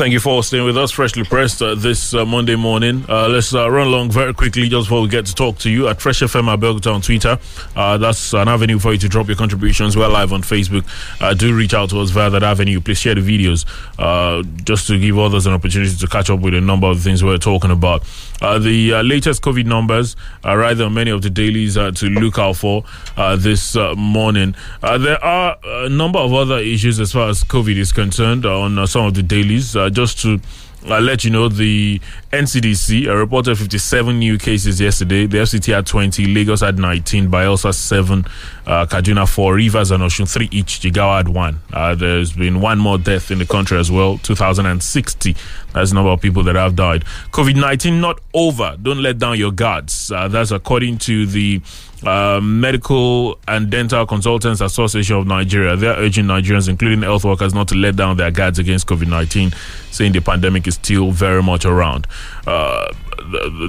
Speaker 9: Thank you for staying with us, freshly pressed uh, this uh, Monday morning. Uh, let's uh, run along very quickly just before we get to talk to you at Fresh FM Abeokuta on Twitter. Uh, that's an avenue for you to drop your contributions. We're live on Facebook. Uh, do reach out to us via that avenue. Please share the videos just to give others an opportunity to catch up with a number of things we're talking about. The latest COVID numbers are right on many of the dailies to look out for this morning. There are a number of other issues as far as COVID is concerned on some of the dailies. Uh, just to I'll let you know the NCDC uh, reported 57 new cases yesterday. The FCT had 20, Lagos had 19, Bayelsa 7, uh, Kaduna 4, Rivers and Osun 3 each, Jigawa had 1. Uh, there's been one more death in the country as well, 2,060. That's the number of people that have died. COVID 19 not over. Don't let down your guards. Uh, that's according to the uh, Medical and Dental Consultants Association of Nigeria. They're urging Nigerians, including health workers, not to let down their guards against COVID 19, saying the pandemic is still very much around. Uh,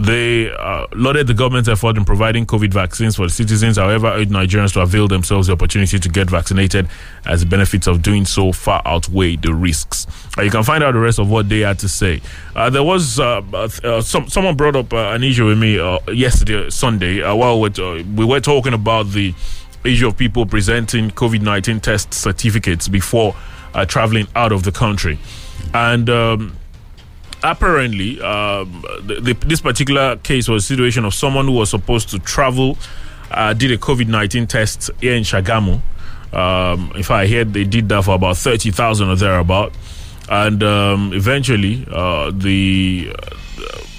Speaker 9: they uh, lauded the government's effort in providing COVID vaccines for the citizens, however, urged Nigerians to avail themselves the opportunity to get vaccinated as the benefits of doing so far outweigh the risks. Uh, you can find out the rest of what they had to say. Uh, there was uh, uh, some, someone brought up uh, an issue with me yesterday, Sunday, while we were talking about the issue of people presenting COVID 19 test certificates before traveling out of the country. And um, apparently, um, the, the, this particular case was a situation of someone who was supposed to travel, uh, did a COVID 19 test here in Shagamu. Um, if I heard they did that for about 30,000 or thereabout. And um, eventually, uh, the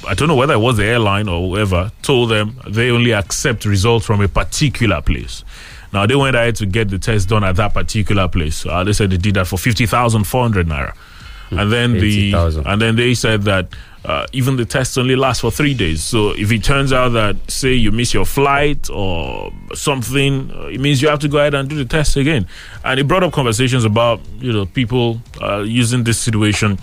Speaker 9: I don't know whether it was the airline or whoever told them they only accept results from a particular place. Now they went ahead to get the test done at that particular place. Uh, they said they did that for fifty thousand four hundred naira, and then the
Speaker 12: 80,000.
Speaker 9: and then they said that uh, even the tests only last for three days. So if it turns out that say you miss your flight or something, uh, it means you have to go ahead and do the test again. And it brought up conversations about you know people uh, using this situation,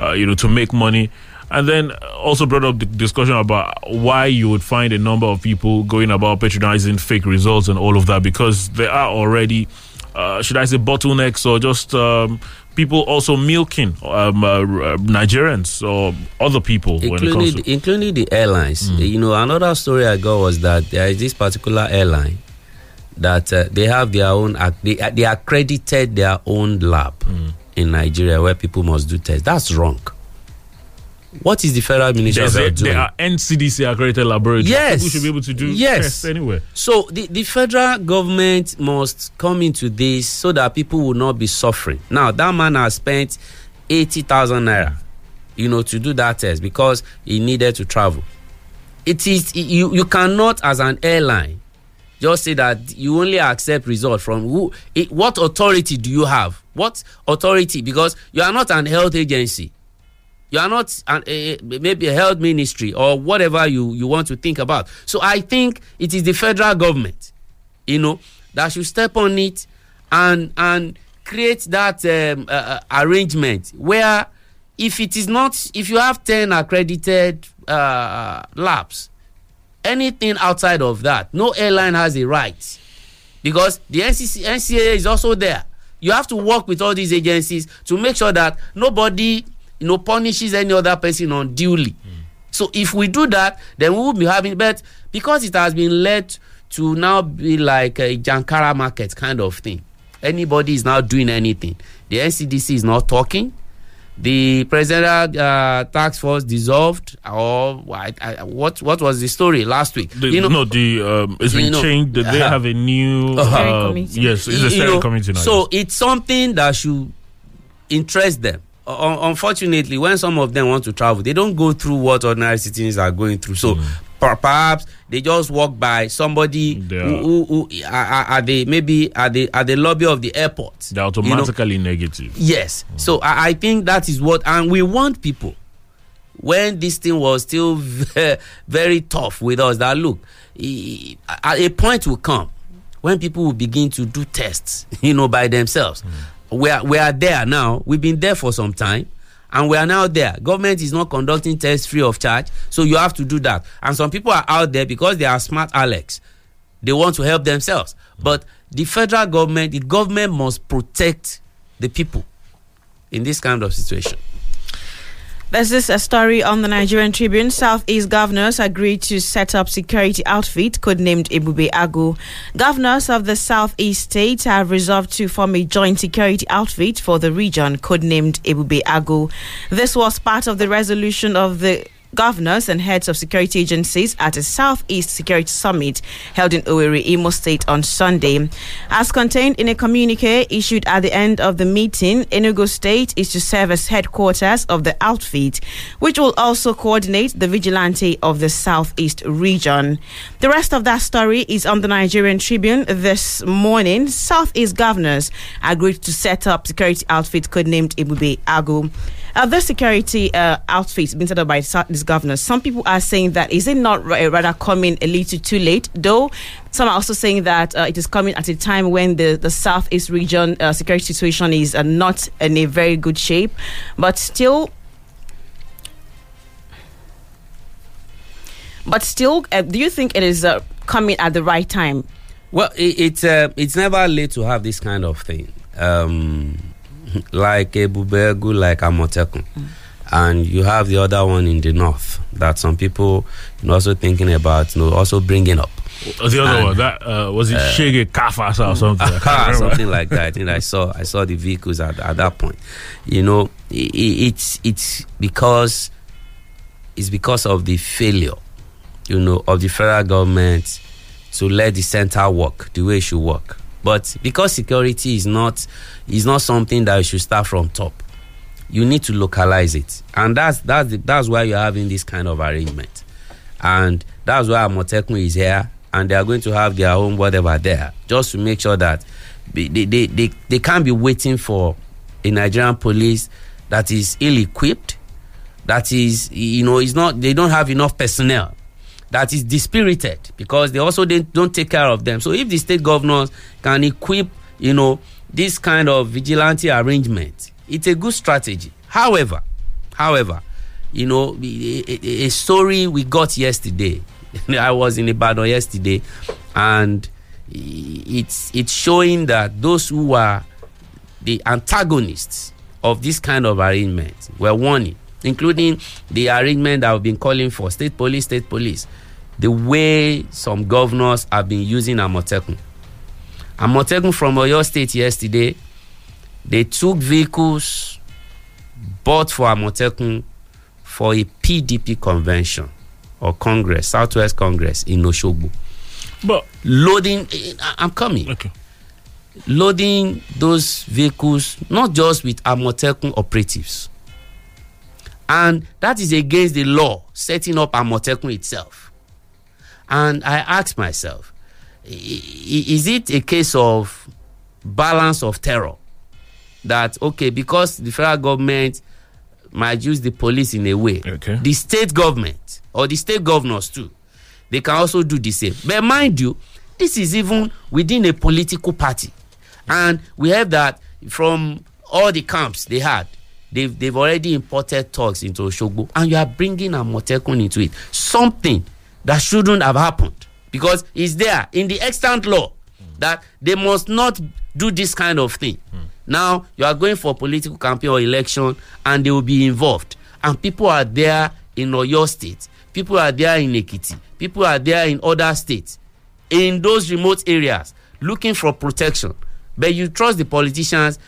Speaker 9: uh, you know, to make money. And then also brought up the discussion about why you would find a number of people going about patronizing fake results and all of that because there are already, uh, should I say, bottlenecks or just um, people also milking um, uh, uh, Nigerians or other people when it comes
Speaker 12: including
Speaker 9: to.
Speaker 12: including the airlines. You know, another story I got was that there is this particular airline that uh, they have their own they, they accredited their own lab in Nigeria where people must do tests. That's wrong. What is the federal ministry of Health doing?
Speaker 9: there are NCDC accredited laboratories.
Speaker 12: Yes.
Speaker 9: People should be able to do
Speaker 12: Yes.
Speaker 9: tests anywhere.
Speaker 12: So the, the federal government must come into this so that people will not be suffering. Now that man has spent eighty thousand naira, you know, to do that test because he needed to travel. It is you you cannot as an airline just say that you only accept result from who it, what authority do you have what authority because you are not an health agency you are not an, a, maybe a health ministry or whatever you, you want to think about. So i think it is the federal government you know that should step on it and and create that um, uh, uh, arrangement where if it is not if you have 10 accredited uh, labs anything outside of that no airline has a right. Because the NCC, NCAA is also there. You have to work with all these agencies to make sure that nobody you know punishes any other person unduly so if we do that then we will be having but because it has been led to now be like a jankara market kind of thing anybody is now doing anything the ncdc is not talking the presidential uh, task force dissolved or I, I, what what was the story last week
Speaker 9: The,
Speaker 12: you know
Speaker 9: no, the um, it's
Speaker 12: you
Speaker 9: been
Speaker 12: know,
Speaker 9: changed. They
Speaker 12: uh-huh.
Speaker 9: have a new. Uh, yes, it's a steering committee now.
Speaker 12: So it's something that should interest them. Un- unfortunately, when some of them want to travel, they don't go through what ordinary citizens are going through. So mm. per- perhaps they just walk by somebody who, who, who are, are they maybe at the at the lobby of the airport.
Speaker 9: They're
Speaker 12: you know?
Speaker 9: automatically negative.
Speaker 12: Yes. Mm. So I, I think that is what, and we want people when this thing was still very, very tough with us. That look, at a point will come when people will begin to do tests, *laughs* you know, by themselves. Mm. We are we are there now. We've been there for some time. And we are now there. Government is not conducting tests free of charge, so you have to do that. And some people are out there because they are smart, Alex. They want to help themselves. But the federal government, the government must protect the people in this kind of situation.
Speaker 10: There's this a story on the Nigerian Tribune. Southeast governors agreed to set up security outfit codenamed Ebube Agu. Governors of the Southeast states have resolved to form a joint security outfit for the region codenamed Ebube Agu. This was part of the resolution of the governors and heads of security agencies at a Southeast Security Summit held in Owerri, Imo State on Sunday. As contained in a communique issued at the end of the meeting, Enugu State is to serve as headquarters of the outfit, which will also coordinate the vigilante of the Southeast region. The rest of that story is on the Nigerian Tribune this morning. Southeast governors agreed to set up security outfit codenamed Ebube Agu. Uh, the security uh, outfit being set up by this governor, Some people are saying that is it not ra- rather coming a little too late? Though some are also saying that uh, it is coming at a time when the the Southeast region uh, security situation is uh, not in a very good shape, but still. But still, uh, do you think it is uh, coming at the right time?
Speaker 12: Well, it, it's uh, it's never late to have this kind of thing. Um, *laughs* like Ebube Agu, like Amotekun. And you have the other one in the north that some people you know, also thinking about, you know, also bringing up.
Speaker 9: The other
Speaker 12: And,
Speaker 9: one, that uh, was it
Speaker 12: uh,
Speaker 9: Shege Kafasa or something? *laughs* Remember.
Speaker 12: something like that. I think I saw I saw the vehicles at, at that point. You know, i i- it's it's because it's because of the failure, you know, of the federal government to let the center work the way it should work. But because security is not is not something that you should start from top, you need to localize it, and that's that's the, that's why you're having this kind of arrangement, and that's why Amotekun is here, and they are going to have their own whatever there, just to make sure that they they, they, they, can't be waiting for a Nigerian police that is ill equipped, that is you know is not they don't have enough personnel that is dispirited because they also don't, take care of them so if the state governors can equip you know this kind of vigilante arrangement it's a good strategy however however you know a story we got yesterday *laughs* i was in ibadan yesterday and it's it's showing that those who are the antagonists of this kind of arrangement were warning, including the arrangement that I've been calling for state police, state police. The way some governors have been using Amotekun. Amotekun from Oyo State yesterday, they took vehicles bought for Amotekun for a PDP convention or Congress, Southwest Congress in Oshogbo.
Speaker 9: But
Speaker 12: loading, I- I'm coming.
Speaker 9: Okay.
Speaker 12: Loading those vehicles not just with Amotekun operatives, and that is against the law setting up Amotekun itself. And I ask myself, is it a case of balance of terror? That okay, because the federal government might use the police in a way,
Speaker 9: Okay.
Speaker 12: the state government or the state governors too, they can also do the same. But mind you, this is even within a political party, and we have that from all the camps they had. They've, they've already imported thugs into Oshogbo, and you are bringing Amotekun into it. Something that shouldn't have happened because it's there in the extant law that they must not do this kind of thing. Now you are going for political campaign or election, and they will be involved. And people are there in Oyo State, people are there in Ekiti, people are there in other states, in those remote areas, looking for protection. But you trust the politicians;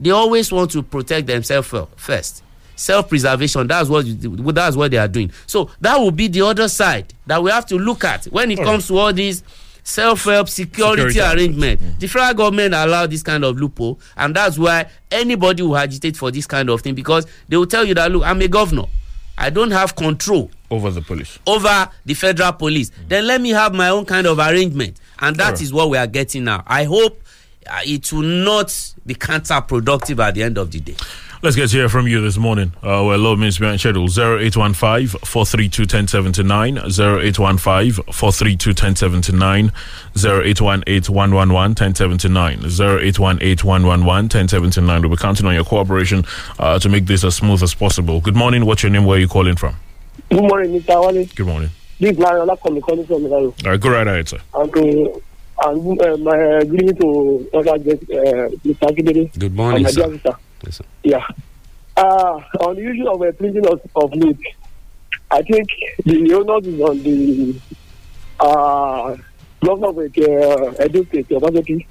Speaker 12: they always want to protect themselves fir- first. Self-preservation. That's what you, that's what they are doing. So that will be the other side that we have to look at when it
Speaker 9: All
Speaker 12: comes to all these self-help security,
Speaker 9: Security.
Speaker 12: arrangement. The federal government allow this kind of loophole, and that's why anybody will agitate for this kind of thing because they will tell you that look, I'm a governor, I don't have control
Speaker 9: over the police.
Speaker 12: over the federal police. Then let me have my own kind of arrangement, and that is what we are getting now. I hope uh, it will not be counterproductive at the end of the day.
Speaker 9: Let's get to hear from you this morning. Uh, we're low minutes behind schedule 0815 432 1079, 0815 432 1079, 0818 111 1079, 0818 111 1079. We'll be counting on your cooperation uh, to make this as smooth as possible. Good morning. What's your name? Where are you calling from?
Speaker 15: Good morning, Mr. Wale.
Speaker 9: Good morning.
Speaker 15: This is Larry Olakomi calling from Milano.
Speaker 9: All right, go right ahead, sir.
Speaker 15: And, uh, and uh, my uh, greeting to other guest, uh, Mr. Akindele.
Speaker 12: Good morning,
Speaker 15: and
Speaker 12: sir.
Speaker 15: Yeah. Uh, on the issue of uh, printing of, of I think the onus is on the uh, of uh, Edo State, Obaseki.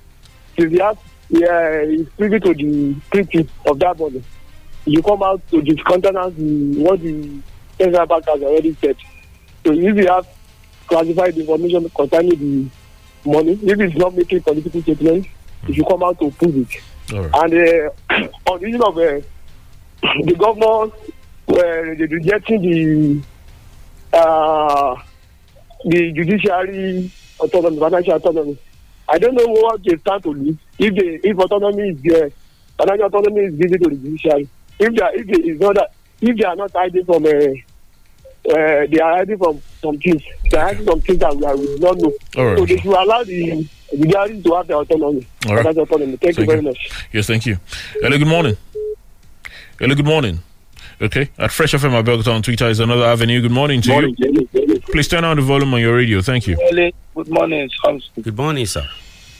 Speaker 15: If he has, yeah, he's privy to the printing of that body, you come out to discountenance what the central bank has already said. So if you have classified information concerning the money, if it's not making political statements, if you come out to prove it.
Speaker 9: Right.
Speaker 15: And uh, *clears throat* on the issue of uh, *clears throat* the government were rejecting the uh, the judiciary autonomy, financial autonomy. I don't know what they stand to lose if they if autonomy is there, financial autonomy is given to the judiciary. If they if they is not that, if they are not hiding from uh, uh, they are hiding from some things. They are hiding some things that we, are, we do not know.
Speaker 9: All right.
Speaker 15: So they should allow the judiciary to have the autonomy.
Speaker 9: All right.
Speaker 15: Financial autonomy. Thank, you very much.
Speaker 9: Yes, thank you. Hello, good morning. Hello, good morning. Okay, at Fresh FM Abeokuta on Twitter is another avenue. Good morning to
Speaker 16: Morning,
Speaker 9: you. Please turn down the volume on your radio. Thank you.
Speaker 16: Early. Good morning, Samson.
Speaker 12: Good morning, sir.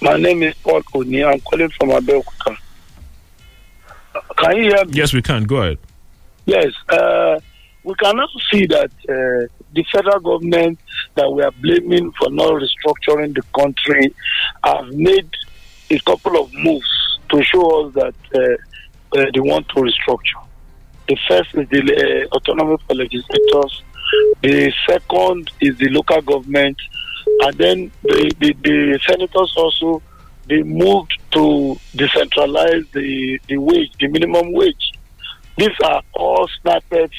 Speaker 16: My name is Paul Oni. I'm calling from Abeokuta. Can you hear me?
Speaker 9: Yes, we can. Go ahead.
Speaker 16: Yes. Uh, we can now see that uh, the federal government that we are blaming for not restructuring the country have made a couple of moves to show us that uh, uh, they want to restructure. The first is the uh, autonomy for legislators. The second is the local government, and then the, the, the senators also they moved to decentralize the, the wage, the minimum wage. These are all snippets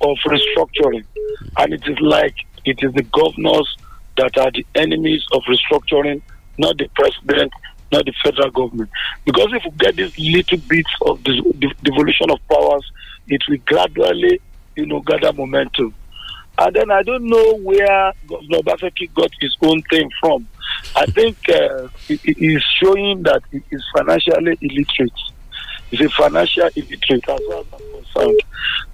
Speaker 16: of restructuring, and it is like it is the governors that are the enemies of restructuring, not the president, not the federal government. Because if we get these little bits of the devolution of powers, it will gradually, you know, gather momentum. And then I don't know where Governor Obaseki got his own thing from. I think uh, he he is showing that he is financially illiterate. He's a financial illiterate far as I'm concerned.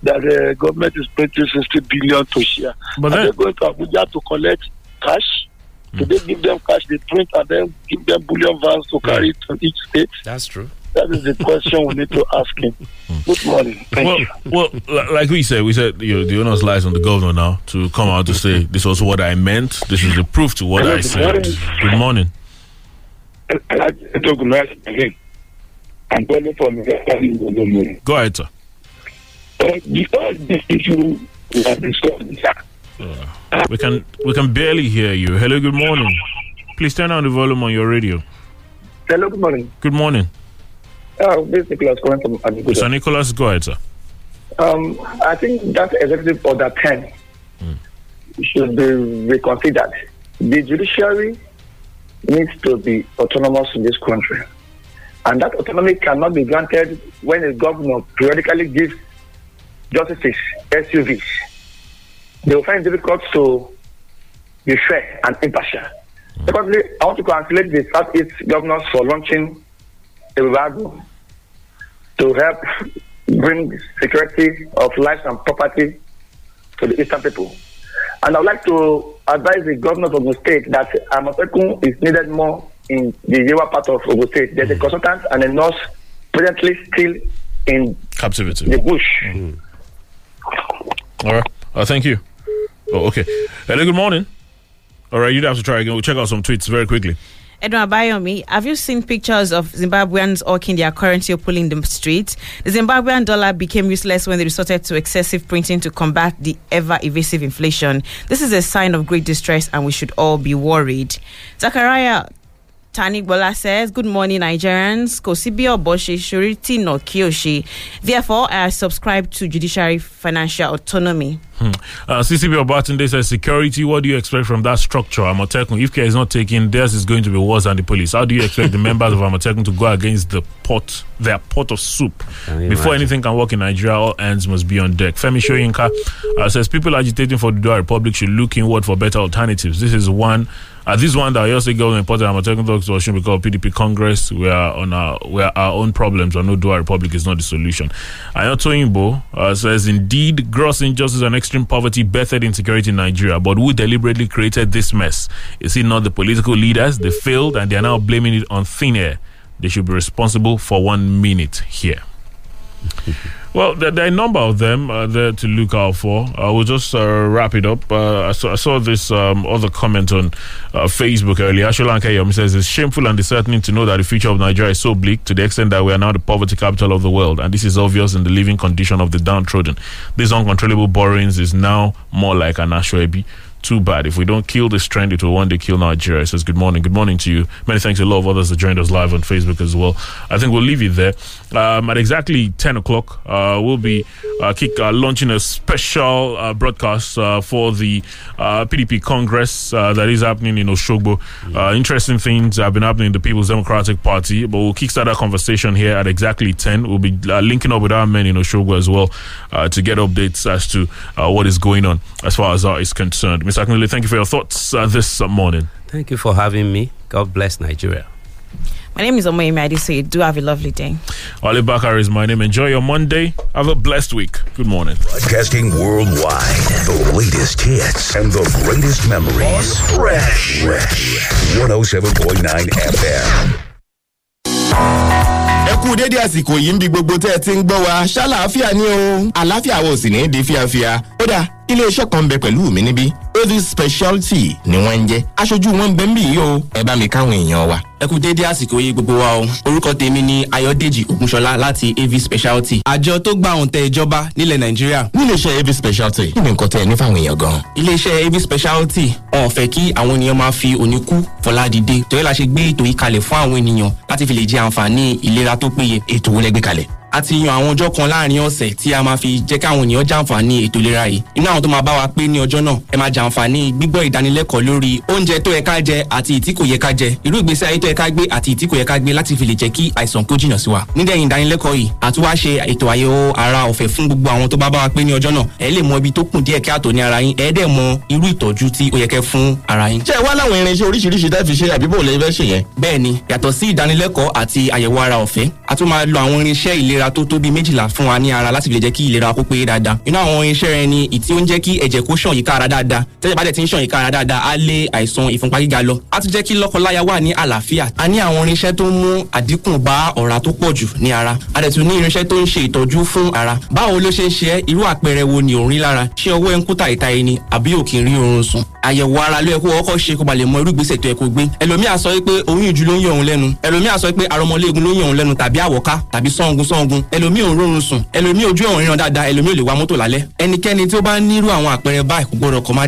Speaker 16: That the government is printing 60 billion to share.
Speaker 9: But
Speaker 16: Are
Speaker 9: then-
Speaker 16: they going to Abuja to collect cash? Hmm. Do they give them cash, they print and then give them bullion vans to carry it to each state?
Speaker 12: That's true.
Speaker 16: That is the question we need to ask him. Hmm. Good morning. Thank
Speaker 9: well,
Speaker 16: you.
Speaker 9: well, like we said, we said you know, the onus lies on the governor now to come out to say this was what I meant. This is the proof to what
Speaker 16: Hello,
Speaker 9: I
Speaker 16: good
Speaker 9: said.
Speaker 16: morning.
Speaker 9: Good morning.
Speaker 16: I'm calling from the
Speaker 9: Go ahead, sir.
Speaker 16: because this issue we have discussed,
Speaker 9: We can we can barely hear you. Hello, good morning. Please turn down the volume on your radio.
Speaker 15: Hello, good morning.
Speaker 9: Good morning.
Speaker 15: Uh, this is Nicholas calling from.
Speaker 9: Sir Nicholas, go ahead, sir.
Speaker 15: Um, I think that executive order 10 should be reconsidered. The judiciary needs to be autonomous in this country. And that autonomy cannot be granted when a governor periodically gives justices SUVs. They will find it difficult to be fair and impartial. Secondly, I want to congratulate the Southeast governors for launching a revival to help bring security of lives and property to the eastern people. And I would like to advise the governors of the state that Amotekun is needed more in the Yewa part of Ogun State. There's a consultant and a nurse presently still in
Speaker 9: Captivity.
Speaker 15: the bush.
Speaker 9: All right. Uh, thank you. Oh, okay. Hello, good morning. All right, you'd have to try again. We'll check out some tweets very quickly.
Speaker 10: Edwin Abayomi, have you seen pictures of Zimbabweans hawking their currency or pulling the streets? The Zimbabwean dollar became useless when they resorted to excessive printing to combat the ever evasive inflation. This is a sign of great distress and we should all be worried. Zachariah Tani Bola says, Good morning, Nigerians. Kosibio Boshi Shuriti no Kiyoshi. Therefore, I subscribe to judiciary financial autonomy.
Speaker 9: Hmm. Uh, CCB Obatunde says, security, what do you expect from that structure? Amotekun, if care is not taken, theirs is going to be worse than the police. How do you expect the *laughs* members of Amotekun to go against the pot, their pot of soup? Before
Speaker 12: imagine?
Speaker 9: anything can work in Nigeria, all hands must be on deck. Femi Shoyinka uh, says, people agitating for the Dua Republic should look inward for better alternatives. This is one uh, this one that also government important Amotekun talks to Osun because PDP Congress, we are on our, we are our own problems, or no Dua Republic is not the solution. Ayoto Imbo uh, says, indeed, gross injustice and extreme poverty birthed insecurity in Nigeria, but who deliberately created this mess? Is it not the political leaders? They failed and they are now blaming it on thin air. They should be responsible for one minute here. Well, there, there are a number of them uh, there to look out for. I will just uh, wrap it up. Uh, I, saw, I saw this um, other comment on uh, Facebook earlier. Ashola Nkeyom says it's shameful and disheartening to know that the future of Nigeria is so bleak to the extent that we are now the poverty capital of the world, and this is obvious in the living condition of the downtrodden. This uncontrollable borrowings is now more like an ashwebi. Too bad. If we don't kill this trend, it will one day kill Nigeria. It says, Good morning. Good morning to you. Many thanks to a lot of others that joined us live on Facebook as well. I think we'll leave it there. Um, at exactly 10 o'clock, uh, we'll be uh, kick, uh, launching a special uh, broadcast uh, for the uh, PDP Congress uh, that is happening in Oshogbo. Uh, interesting things have been happening in the People's Democratic Party, but we'll kickstart that conversation here at exactly 10. We'll be uh, linking up with our men in Oshogbo as well uh, to get updates as to uh, what is going on as far as that is concerned. Mr. Akinlele, thank you for your thoughts uh, this uh, morning.
Speaker 12: Thank you for having me. God bless Nigeria.
Speaker 10: My name is Omoyemi Adise. Do have a lovely day.
Speaker 9: Ali Bakar is my name. Enjoy your Monday. Have a blessed week. Good morning.
Speaker 4: Broadcasting worldwide. The latest hits and the greatest memories. Fresh. Fresh. 107.9 FM.
Speaker 17: ẹ kú dédé àsìkò yìí ń bi gbogbo tẹ́ ẹ ti ń gbọ́ wa ṣáláàfíà ni o àlàáfíà wo sì ní í di fíafíà ó dà iléeṣẹ́ kan bẹ pẹ̀lú mi níbí avis speciality ni wọ́n ń jẹ́ aṣojú wọn ń bẹ ń bì yìí o ẹ bá mi káwọn èèyàn wa.
Speaker 18: ẹ kú déédéé àsìkò yìí gbogbo wa o orúkọ tèmi ni ayọ̀dèjì ògúnṣọlá láti av speciality àjọ tó gba òǹtẹ̀ ìjọba nílẹ̀ nàìjíríà.
Speaker 17: níléeṣẹ́ av speciality kí ni nǹkan tẹ́ ẹ ní fáwọn èèyàn gan.
Speaker 18: iléeṣẹ́ av speciality wọn ò fẹ́ kí àwọn ènìyàn máa fi òní kú fọlá dìde torí la ṣe gbé ètò yìí kalẹ̀ fún àwọn ènìyàn láti fi lè jẹ àǹfààní ìlera tó péye.
Speaker 17: ètò wo lẹ gbé kalẹ̀
Speaker 18: a ti yan àwọn ọjọ́ kan láàárín ọ̀sẹ̀ tí a máa fi jẹ́ káwọn ènìyàn jàǹfààní ètò ìlera yìí. Inú àwọn tó máa bá wa pé ní ọjọ́ náà ẹ máa jàǹfààní gbígbọ́ ìdánilẹ́kọ̀ọ́ lórí oúnjẹ tó yẹ ká jẹ àti ìtí kò yẹ ká jẹ. Irú ìgbésí ayé tó yẹ ká gbé àti ìtí kò yẹ ká gbé láti fi lè jẹ́ kí àìsàn kó jìnnà sí wa. Nídẹ̀yìn ìdánilẹ́kọ̀ọ́ yìí a tún wá ṣe ètò àyẹ̀wò ara ọ̀fẹ́ fún gbogbo àwọn tó bá bá wa pé ní ọjọ́ náà. Ẹ lè mọ ibi tó kùn díẹ̀ kí àtò ní ara yín. Ẹ dẹ̀ mọ irú ìtọ́jú tí ó yẹ kẹ́ fún ara yín.
Speaker 17: ṣé ẹ wá láwọn irinṣẹ́ oríṣiríṣi tẹ́ fi ṣe àbí bò lè fẹ́ ṣe yẹn.
Speaker 18: bẹ́ẹ̀ni yàtọ̀ sí ìdánilẹ́kọ̀ọ́ àti àyẹ̀wò ara ọ̀fẹ́ a tún máa lo àwọn irinṣẹ́ ìlera tó tó bíi méjìlá fún wa ní ara láti fi lè jẹ́ kí ìlera kó péye dáadáa. Inú àwọn irinṣẹ́ rẹ ni ìtí ó ń jẹ́ kí ẹ̀jẹ̀ kó ṣàn yíká ara dáadáa. Tẹ́jẹ̀ bá dẹ̀ ti ń ṣàn yíká ara dáadáa á lé àìsàn ìfúnpá gíga lọ. Á tún jẹ́ kí lọ́kọláya wà ní àlàáfíà. A ní àwọn irinṣẹ́ tó ń mú àdínkù bá ọ̀rá tó pọ̀ jù ní ara. A dẹ̀ tún ní irinṣẹ́ tó ń ṣe ìtọ́jú fún ara. Báwo ló ṣe ń ṣe irú àpẹẹrẹ wo ni ò ń rí lára? Ṣé ọwọ́ ẹ ń kú tàìta ẹni àbí ò kì í rí oorun sùn àyẹ̀wò ara ló yẹ kó ọkọ̀ ṣe kó ba lè mọ irú ìgbésẹ̀ tó yẹ kó gbé. Ẹlòmíà sọ pé oyún ìjú ló ń yọ òun lẹ́nu. Ẹlòmíà sọ pé arọmọléegun ló ń yọ òun lẹ́nu tàbí àwọ̀ká tàbí sọ́ngun sọ́ngun. Ẹlòmíà ò ń rọrùn sùn. Ẹlòmíà ojú ọ̀rìn ràn dáadáa. Ẹlòmíà ò lè wa mọ́tò lálẹ́. Ẹnikẹ́ni tí ó bá nírú àwọn àpẹẹrẹ báyìí kò gbọdọ̀ kọ̀ máa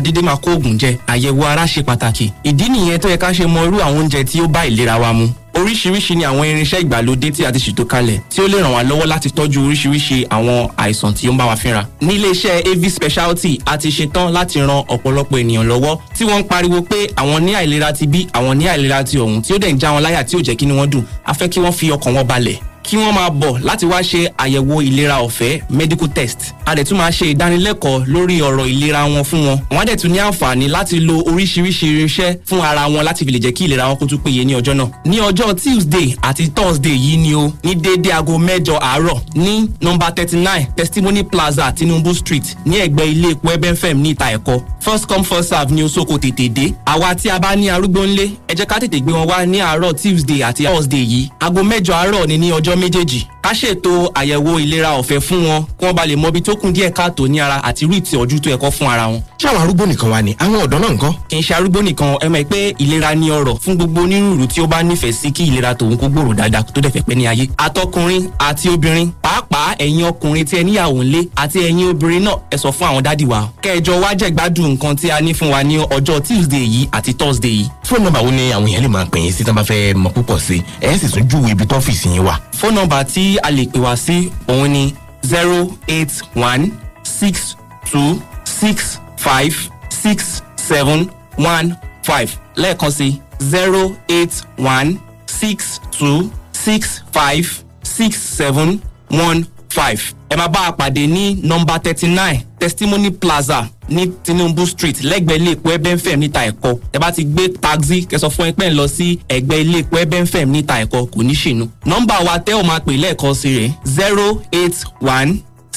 Speaker 18: oríṣiríṣi ni àwọn irinṣẹ́ ìgbàlódé tí a ti ṣètò kalẹ̀ tí ó lè ràn wá lọ́wọ́ láti tọ́jú oríṣiríṣi àwọn àìsàn tí ó ń bá wa fínra. ní iléeṣẹ́ av speciality a ti ṣetán láti ran ọ̀pọ̀lọpọ̀ ènìyàn lọ́wọ́ tí wọ́n ń pariwo pé àwọn ní àìlera ti bí àwọn ní àìlera ti ọ̀hún tí ó dẹ̀ ń já wọn láyà tí ò jẹ́ kí ni wọ́n dùn a fẹ́ kí wọ́n fi ọkàn wọn balẹ̀ kí wọ́n máa bọ̀ láti wá ṣe àyẹ̀wò ìlera ọ̀fẹ́ medical test. A dẹ̀ tún máa ṣe ìdánilẹ́kọ̀ọ́ lórí ọ̀rọ̀ ìlera wọn fún wọn. Wọ́n á dẹ̀ tún ní àǹfààní láti lo oríṣiríṣi irinṣẹ́ fún ara wọn láti fi lè jẹ́ kí ìlera wọn kó tún péye ní ọjọ́ náà. Ní ọjọ́ tuesday àti thursday yìí ni o ní déédéé aago mẹ́jọ àárọ̀ ní nọmba thirty nine testimony plaza tinubu street ní ẹ̀gbẹ́ ilé epo ebenfem ní ìta ẹ̀kọ́. First come first serve ní osoko tètè dé. Àwa tí a bá ní arúgbó ńlé ẹ jẹ́ ká tètè gbé wọn wá ní àárọ̀ tuesday àti thursday yìí. Aago mẹ́jọ àárọ̀ ni ní ọjọ́ méjèèjì ká ṣètò àyẹ̀wò ìlera ọ̀fẹ́ fún wọn kí wọ́n bá lè mọ ibi tó kún díẹ̀ káàtó ní ara àti irú ìtọ́jú tó ẹ̀kọ́ fún ara wọn.
Speaker 17: ṣé àwọn arúgbó nìkan wà ní àwọn ọ̀dọ́ náà nǹkan.
Speaker 18: kì í ṣe arúgbó nìkan ẹ mọ̀ pé ìlera ní ọrọ̀ fún gbogbo onírúurú tí ó bá nífẹ̀ẹ́ sí kí ìlera tòun kó gbòòrò dáadáa tó dẹ̀ fẹ́ pẹ́ ní ayé. àtọkùnrin àti obìnrin pàápàá ẹ̀yin ọkùnrin tí ẹ níyàwó ńlé àti ẹ̀yin obìnrin náà ẹ sọ fún àwọn dádì wa. kẹjọ wá jẹ̀gbádùn nǹkan tí a ní fún wa ní ọjọ́ tuesday yìí àti thursday yìí.
Speaker 17: fóònù nọmba wo ni àwọn èèyàn lè máa pè yín sí tí wọn bá fẹ́ mọ púpọ̀ sí ẹ sì tún júwèé ibi tọ́fíìsì yín wà.
Speaker 18: fóònù nọmba tí a lè pè wá sí òun ni zero eight one six two six five six seven one five. Lẹ́ẹ̀kan sí zero eight one six two six five six seven one five. ẹ máa bá a pàdé ní nọmba thirty nine testimony plaza ní tinubu street lẹ́gbẹ̀ẹ́ ilé epo ebenfem níta ẹ̀kọ́ ẹ bá ti gbé taxi kẹsàn fún ẹ pẹ́ ń lọ sí ẹgbẹ́ ilé epo ebenfem níta ẹ̀kọ́ kò ní ṣìnú. nọmba wa tẹ́ ò máa pè lẹ́ẹ̀kan sí rẹ̀ zero eight one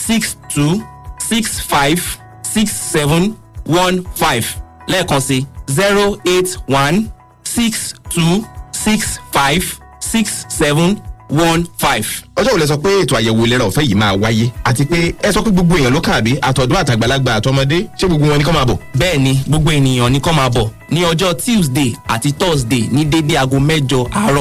Speaker 18: six two six five six seven one five lẹ́ẹ̀kan sí zero eight one six two six five six seven one five.
Speaker 17: ọjọ́ wo lẹ sọ pé ètò àyẹ̀wò ìlera ọ̀fẹ́ yìí máa wáyé àti pé ẹ sọ pé gbogbo èèyàn ló kàn àbí àtọ̀dọ́ àtàgbàlagbà àtọmọdé ṣé gbogbo wọn ni kọ́ máa bọ̀.
Speaker 18: bẹ́ẹ̀ ni gbogbo ènìyàn ní kọ́ máa bọ̀ ní ọjọ́ tuesday àti thursday ní dédé aago mẹ́jọ àárọ̀